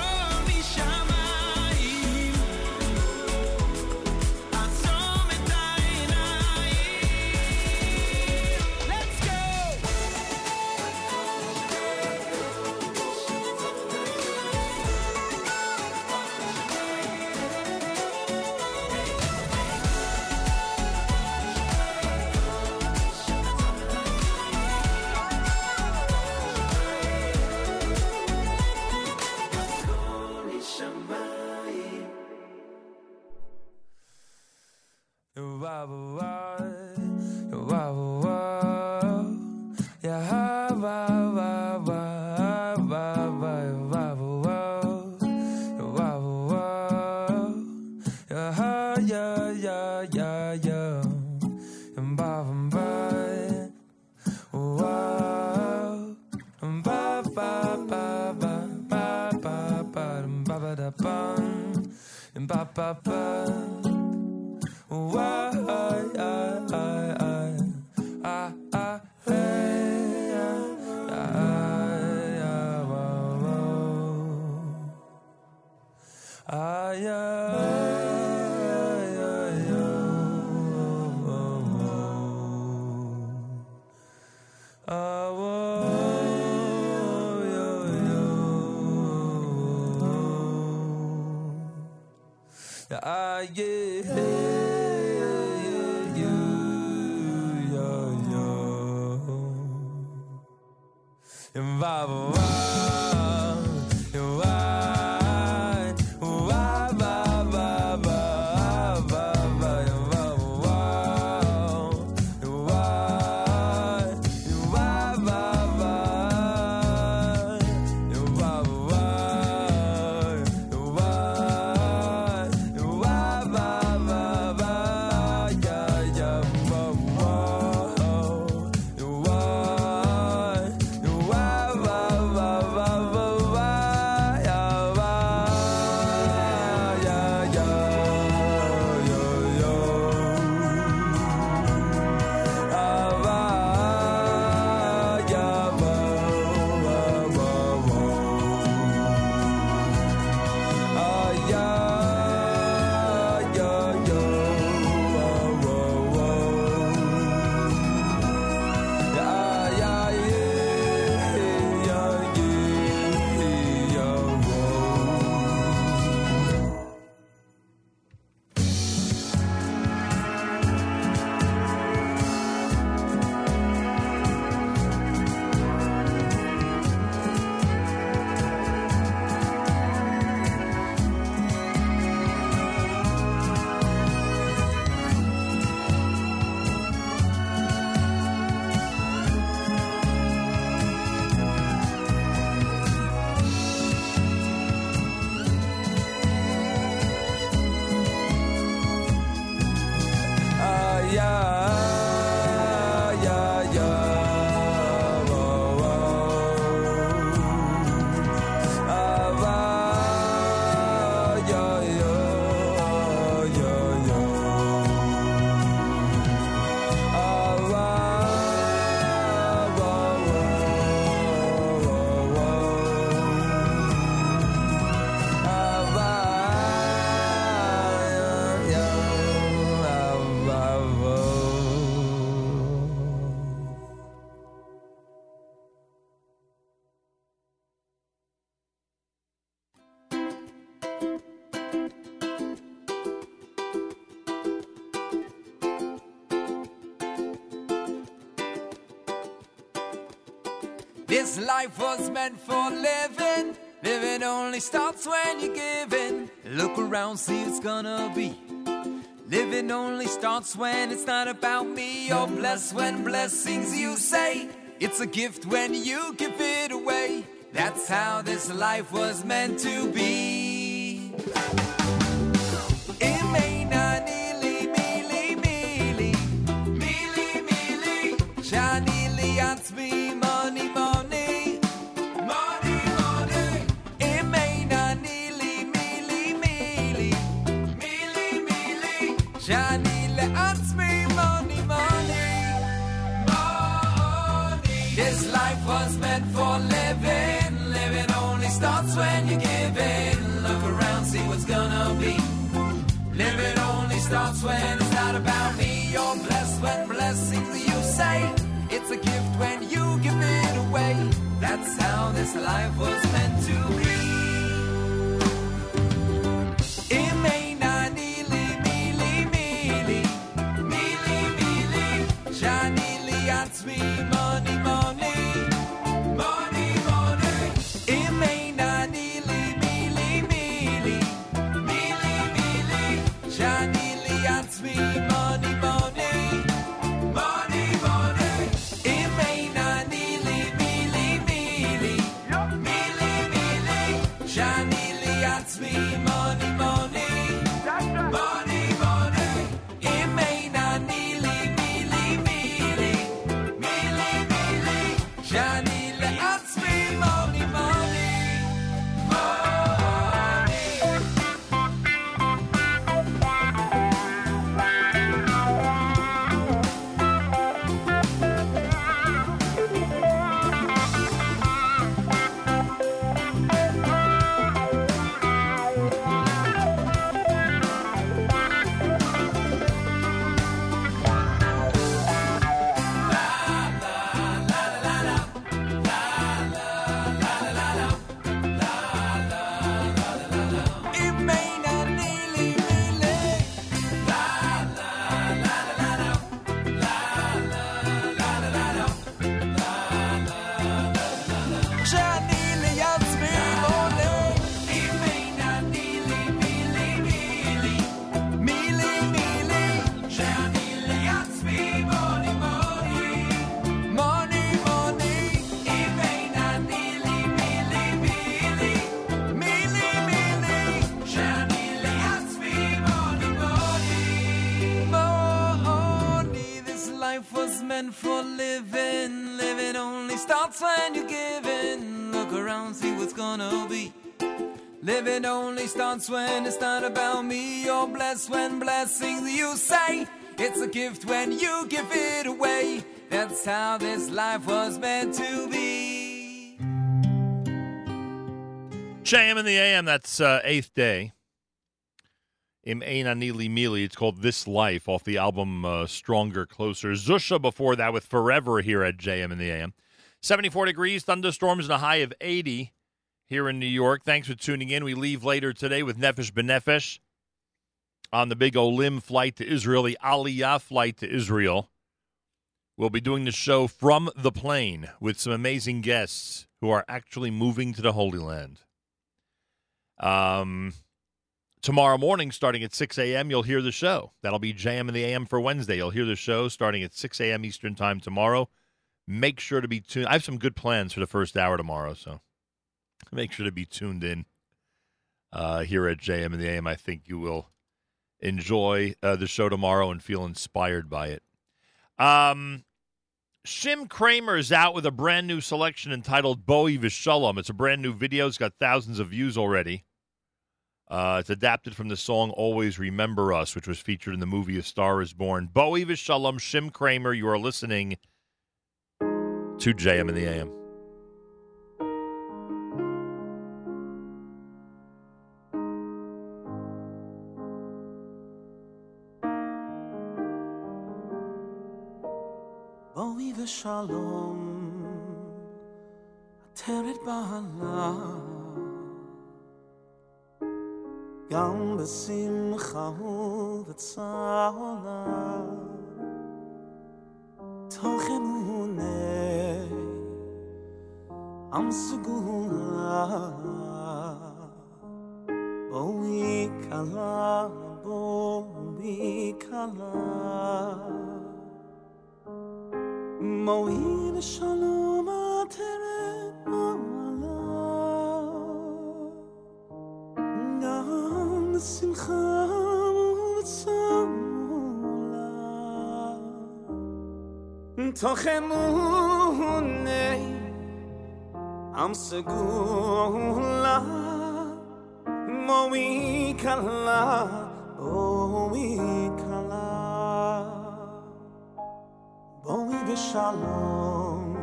D: This life was meant for living. Living only starts when you give in. Look around, see it's gonna be. Living only starts when it's not about me. You're blessed when blessings you say. It's a gift when you give it away. That's how this life was meant to be.
F: Living only starts when it's not about me. You're blessed when blessings you say. It's a gift when you give it away. That's how this life was meant to be.
E: JM in the AM, that's uh, eighth day. Im Ein Anili Mili. It's called This Life off the album uh, Stronger, Closer. Zusha before that with Forever here at JM in the AM. 74 degrees, thunderstorms, and a high of 80 here in New York. Thanks for tuning in. We leave later today with Nefesh B'Nefesh on the big Olim flight to Israel, the Aliyah flight to Israel. We'll be doing the show from the plane with some amazing guests who are actually moving to the Holy Land. Um, tomorrow morning, starting at 6 a.m., you'll hear the show. That'll be JM in the AM for Wednesday. You'll hear the show starting at 6 a.m. Eastern Time tomorrow. Make sure to be tuned. I have some good plans for the first hour tomorrow, so make sure to be tuned in uh, here at JM in the AM. I think you will enjoy uh, the show tomorrow and feel inspired by it. Um, Shim Craimer is out with a brand new selection entitled Bowie Vishalom. It's a brand new video. It's got thousands of views already. Uh, it's adapted from the song Always Remember Us, which was featured in the movie A Star is Born. Bowie Vishalom, Shim Craimer, you are listening to JM in the AM.
Q: בואי ושלום, עטרת בעלה, גם בשמחה ובצערה, תוך אמונה, עם סגולה, בואי כלה, בואי כלה. معین سلامت مولا نان سمخه سمولا تا خمونه ام سگولا موی کلا موی کلا בואי בשלום,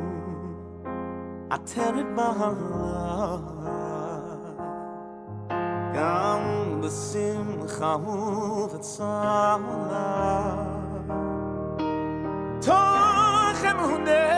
Q: עטרת בעלה, גם בשמחה ובצערה. תוך אמוני עם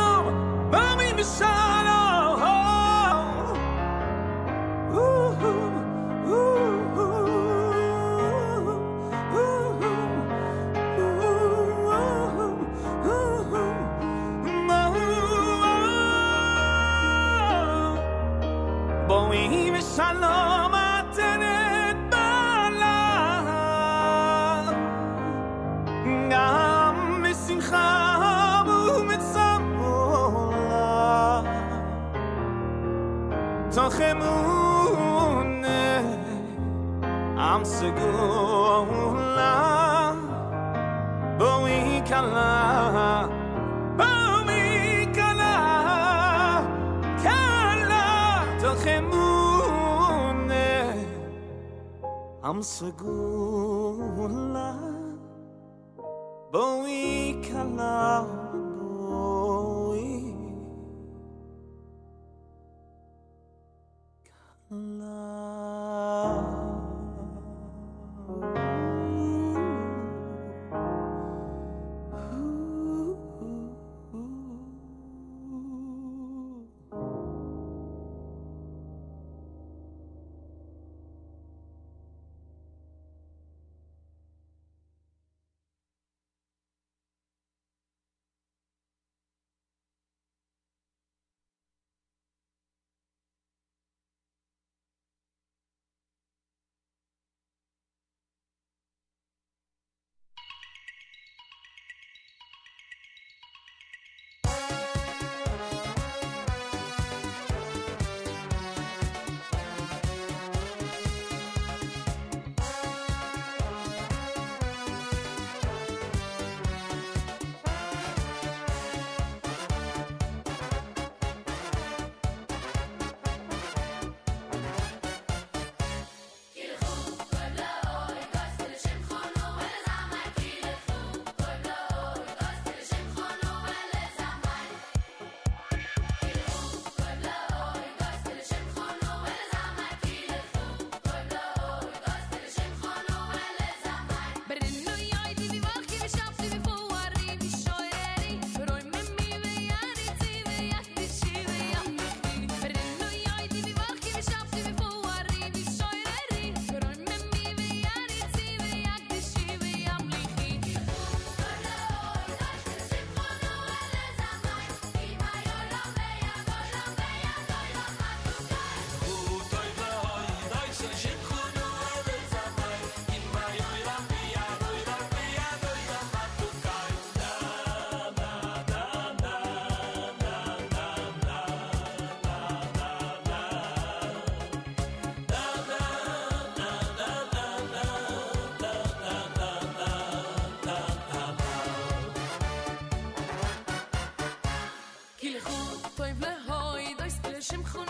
Q: beside. بمونه امس گلا با کلا I'm so good, love, but we can't.
Y: שמחו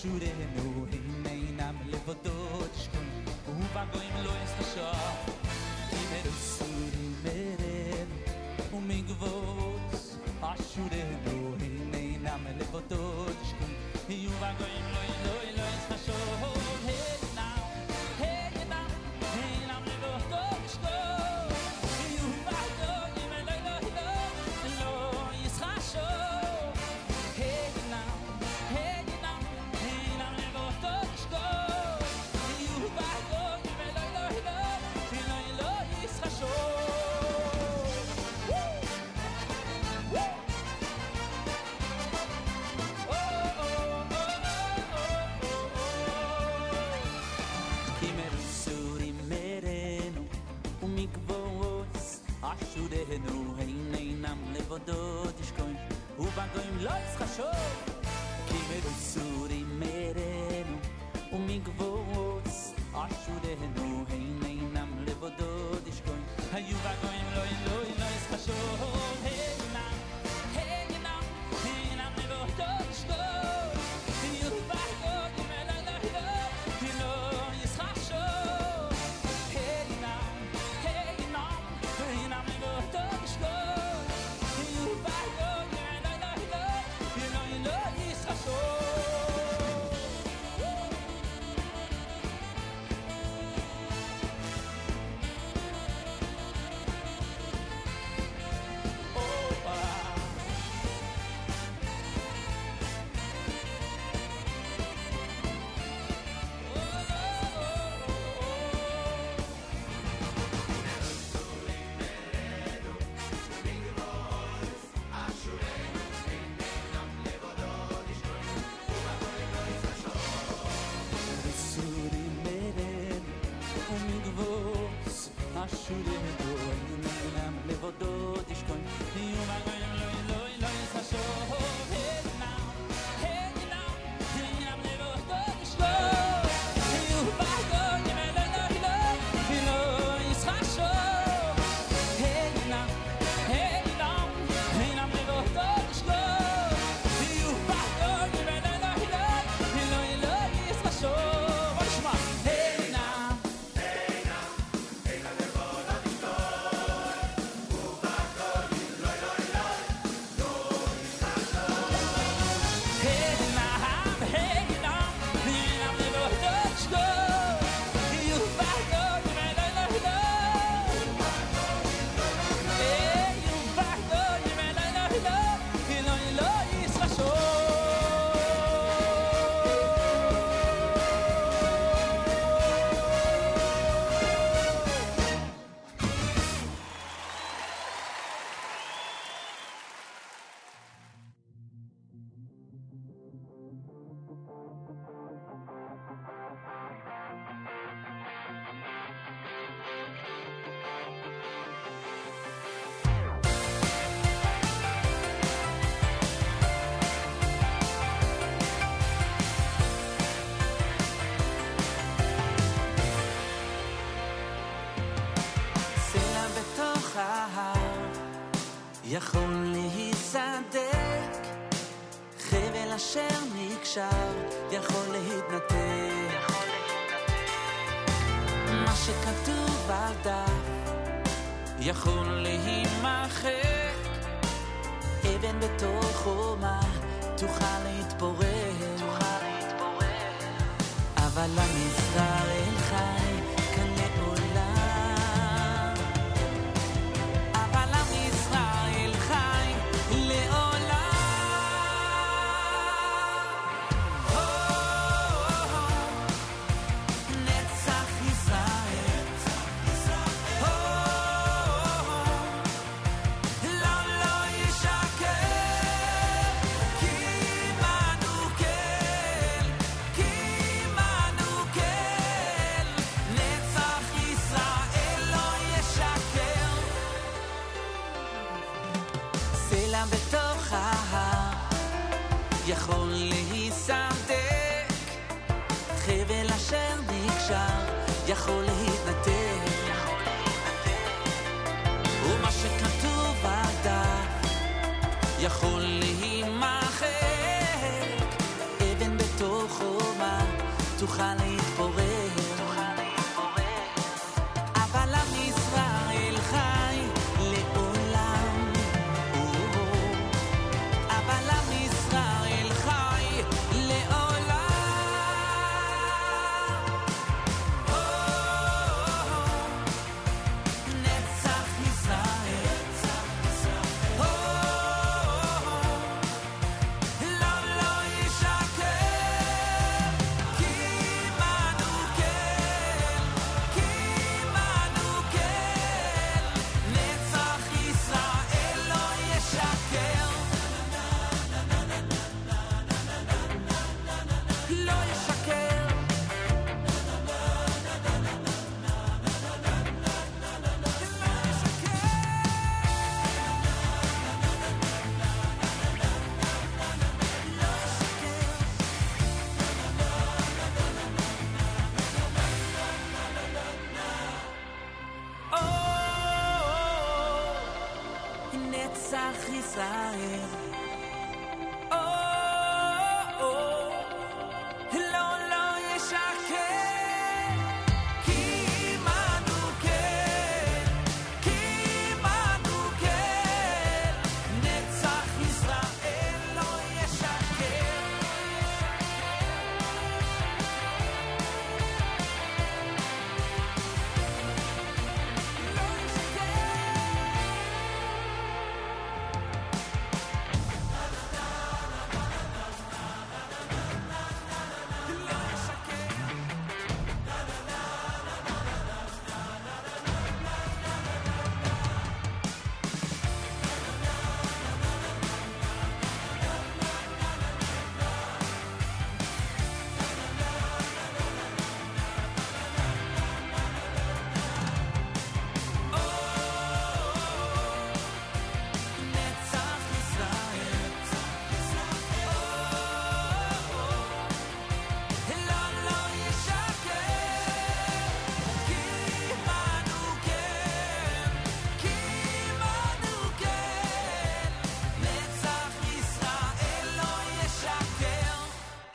Q: shooting. Keep it merece.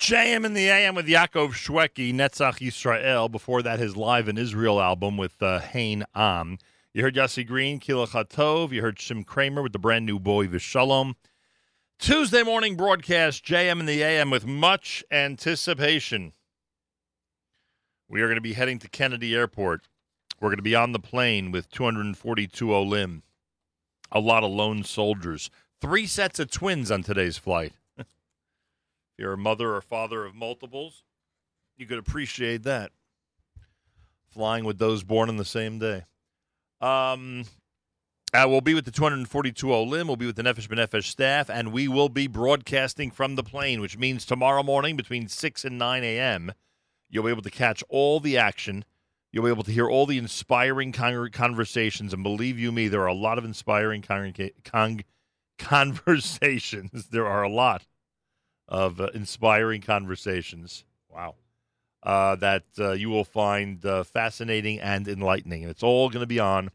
E: JM in the AM with Yaakov Shwekey, Netzach Yisrael. Before that, his Live in Israel album with uh, Hain Am. You heard Yossi Green, Kila Chatov. You heard Shim Craimer with the brand new boy Vishalom. Tuesday morning broadcast, JM in the AM with much anticipation. We are going to be heading to Kennedy Airport. We're going to be on the plane with 242 Olim. A lot of lone soldiers. Three sets of twins on today's flight. If you're a mother or father of multiples, you could appreciate that. Flying with those born on the same day. Um, uh, we'll be with the 242 Olim. We'll be with the Nefesh B'Nefesh staff, and we will be broadcasting from the plane, which means tomorrow morning between 6 and 9 a.m., you'll be able to catch all the action. You'll be able to hear all the inspiring con- conversations, and believe you me, there are a lot of inspiring congrega- con- *laughs* conversations. there are a lot of uh, inspiring conversations. Wow. Uh, that uh, you will find uh, fascinating and enlightening. And it's all going to be on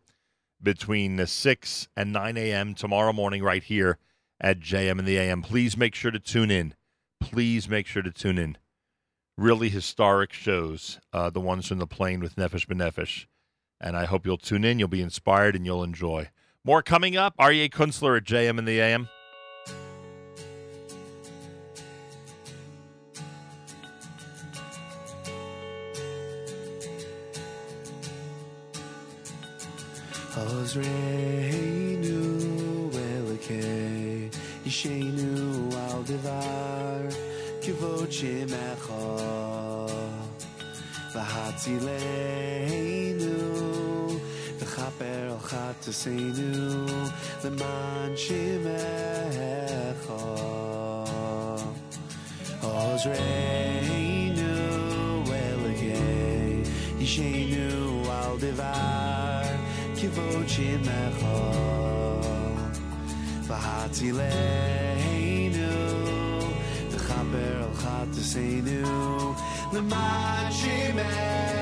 E: between the 6 and 9 a.m. tomorrow morning right here at JM and the AM. Please make sure to tune in. Please make sure to tune in. Really historic shows, uh, the ones from the plane with Nefesh B'Nefesh. And I hope you'll tune in. You'll be inspired and you'll enjoy. More coming up. Aryeh Kunstler at JM and the AM.
H: Ozreinu Elokei Yishenu al devar Kivod shemecha V'hatzileinu V'chaper al chataseinu Leman shemecha Ozreinu Elokei Yishenu al devar Chataseinu Leman shemecha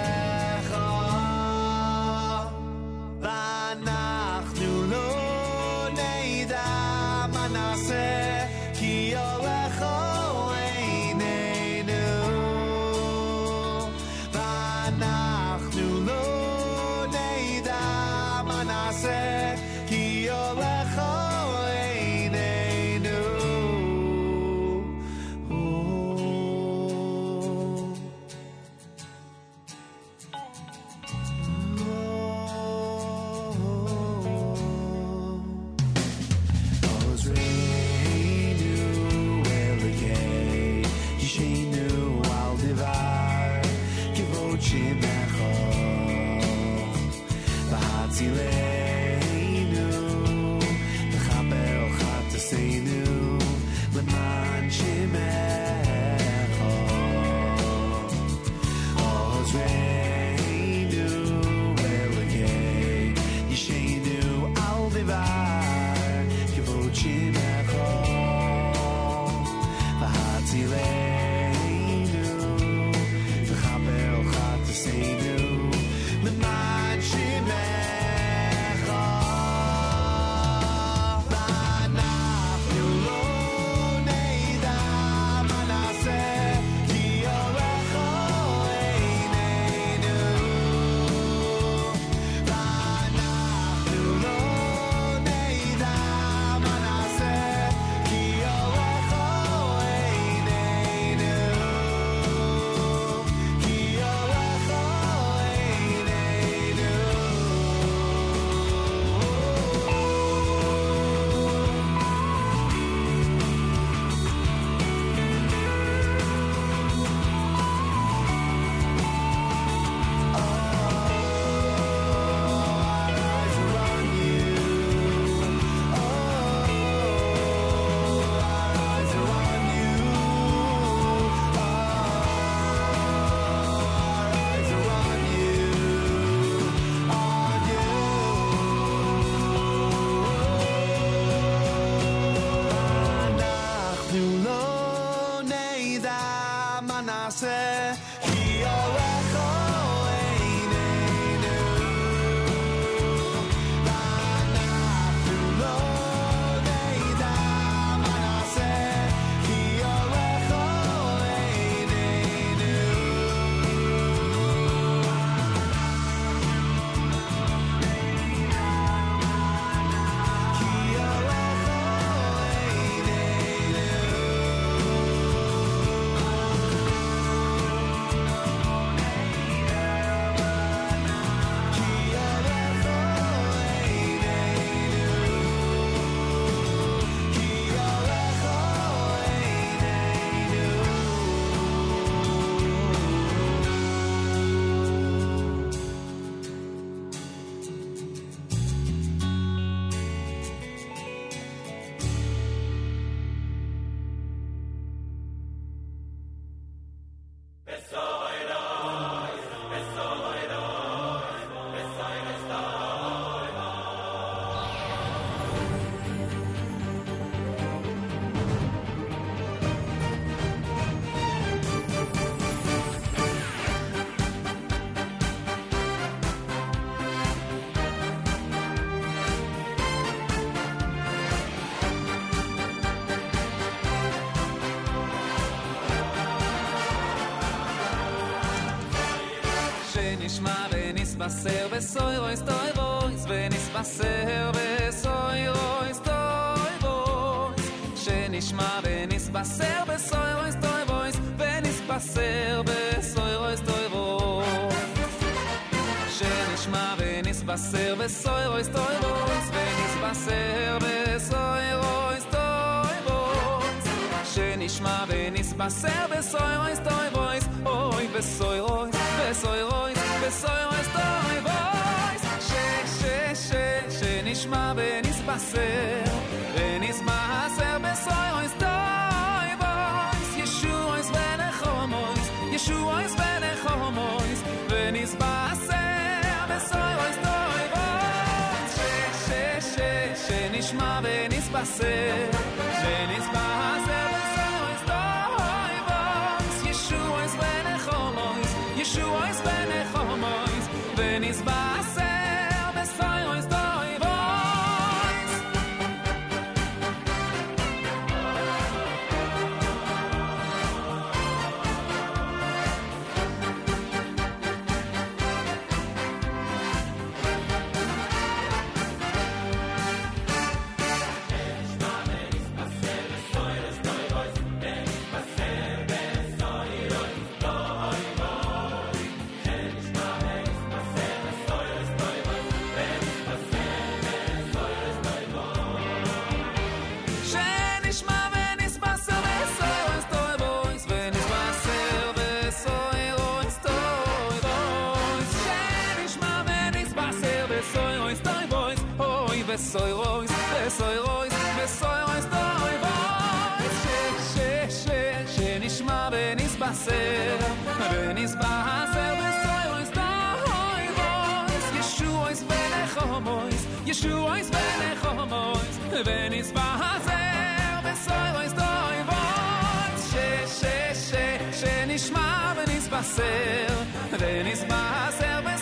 F: וניסבסר בסוירויס טויבויס וניסבסר בסוירויס טויבויס שנשמע וניסבסר בסוירויס טויבויס וניסבסר בסוירויס טויבויס שנשמע וניסבסר בסוירויס טויבויס וניסבסר בסוירויס טויבויס שנשמע וניסבסר בסוירויס טויבויס אוי בסוירויס בסוירויס בסוירויס טויבויס ש ש ש שנשמע וניסבסר וניסבסר בסוירויס טויבויס ישועויס ונחומויס ישועויס ונחומויס וניסבסר בסוירויס טויבויס ש ש ש שנשמע וניסבסר אוי בסוירויס בסוירויס בסוירויס טויבויס ש ש ש שנשמע ונסבסר ונסבסר בסוירויס טויבויס ישועויס ונחומויס ישועויס ונחומויס ונסבסר בסוירויס טויבויס ש ש ש שנשמע ונסבסר ונסבסר בסוירויס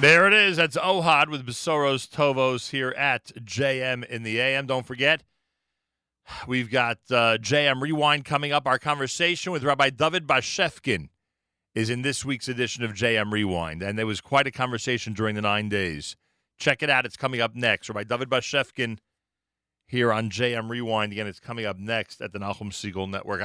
E: There it is. That's Ohad with Besoros Tovos here at JM in the AM. Don't forget, we've got uh, JM Rewind coming up. Our conversation with Rabbi David Bashevkin is in this week's edition of JM Rewind. And there was quite a conversation during the nine days. Check it out. It's coming up next. Rabbi David Bashevkin here on JM Rewind. Again, it's coming up next at the Nachum Segal Network.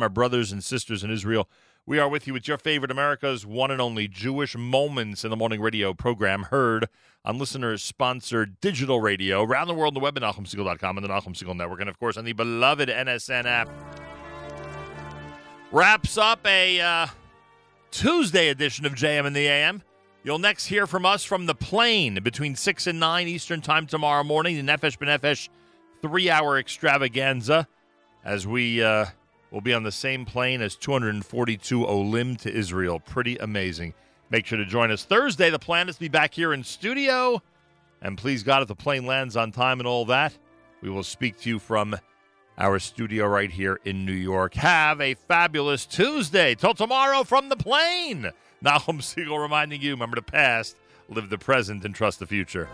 E: Our brothers and sisters in Israel. We are with you with your favorite America's one and only Jewish Moments in the Morning radio program, heard on listeners-sponsored digital radio around the world on the web at NachumSegal.com and the Nachum Segal Network, and of course on the beloved NSN app. Wraps up a uh, Tuesday edition of JM in the AM. You'll next hear from us from the plane between 6 and 9 Eastern Time tomorrow morning, the Nefesh B'Nefesh three hour extravaganza as we uh, will be on the same plane as 242 Olim to Israel. Pretty amazing. Make sure to join us Thursday. The plan is to be back here in studio. And please God, if the plane lands on time and all that, we will speak to you from our studio right here in New York. Have a fabulous Tuesday. Till tomorrow from the plane. *laughs* Nachum Segal reminding you remember the past, live the present, and trust the future.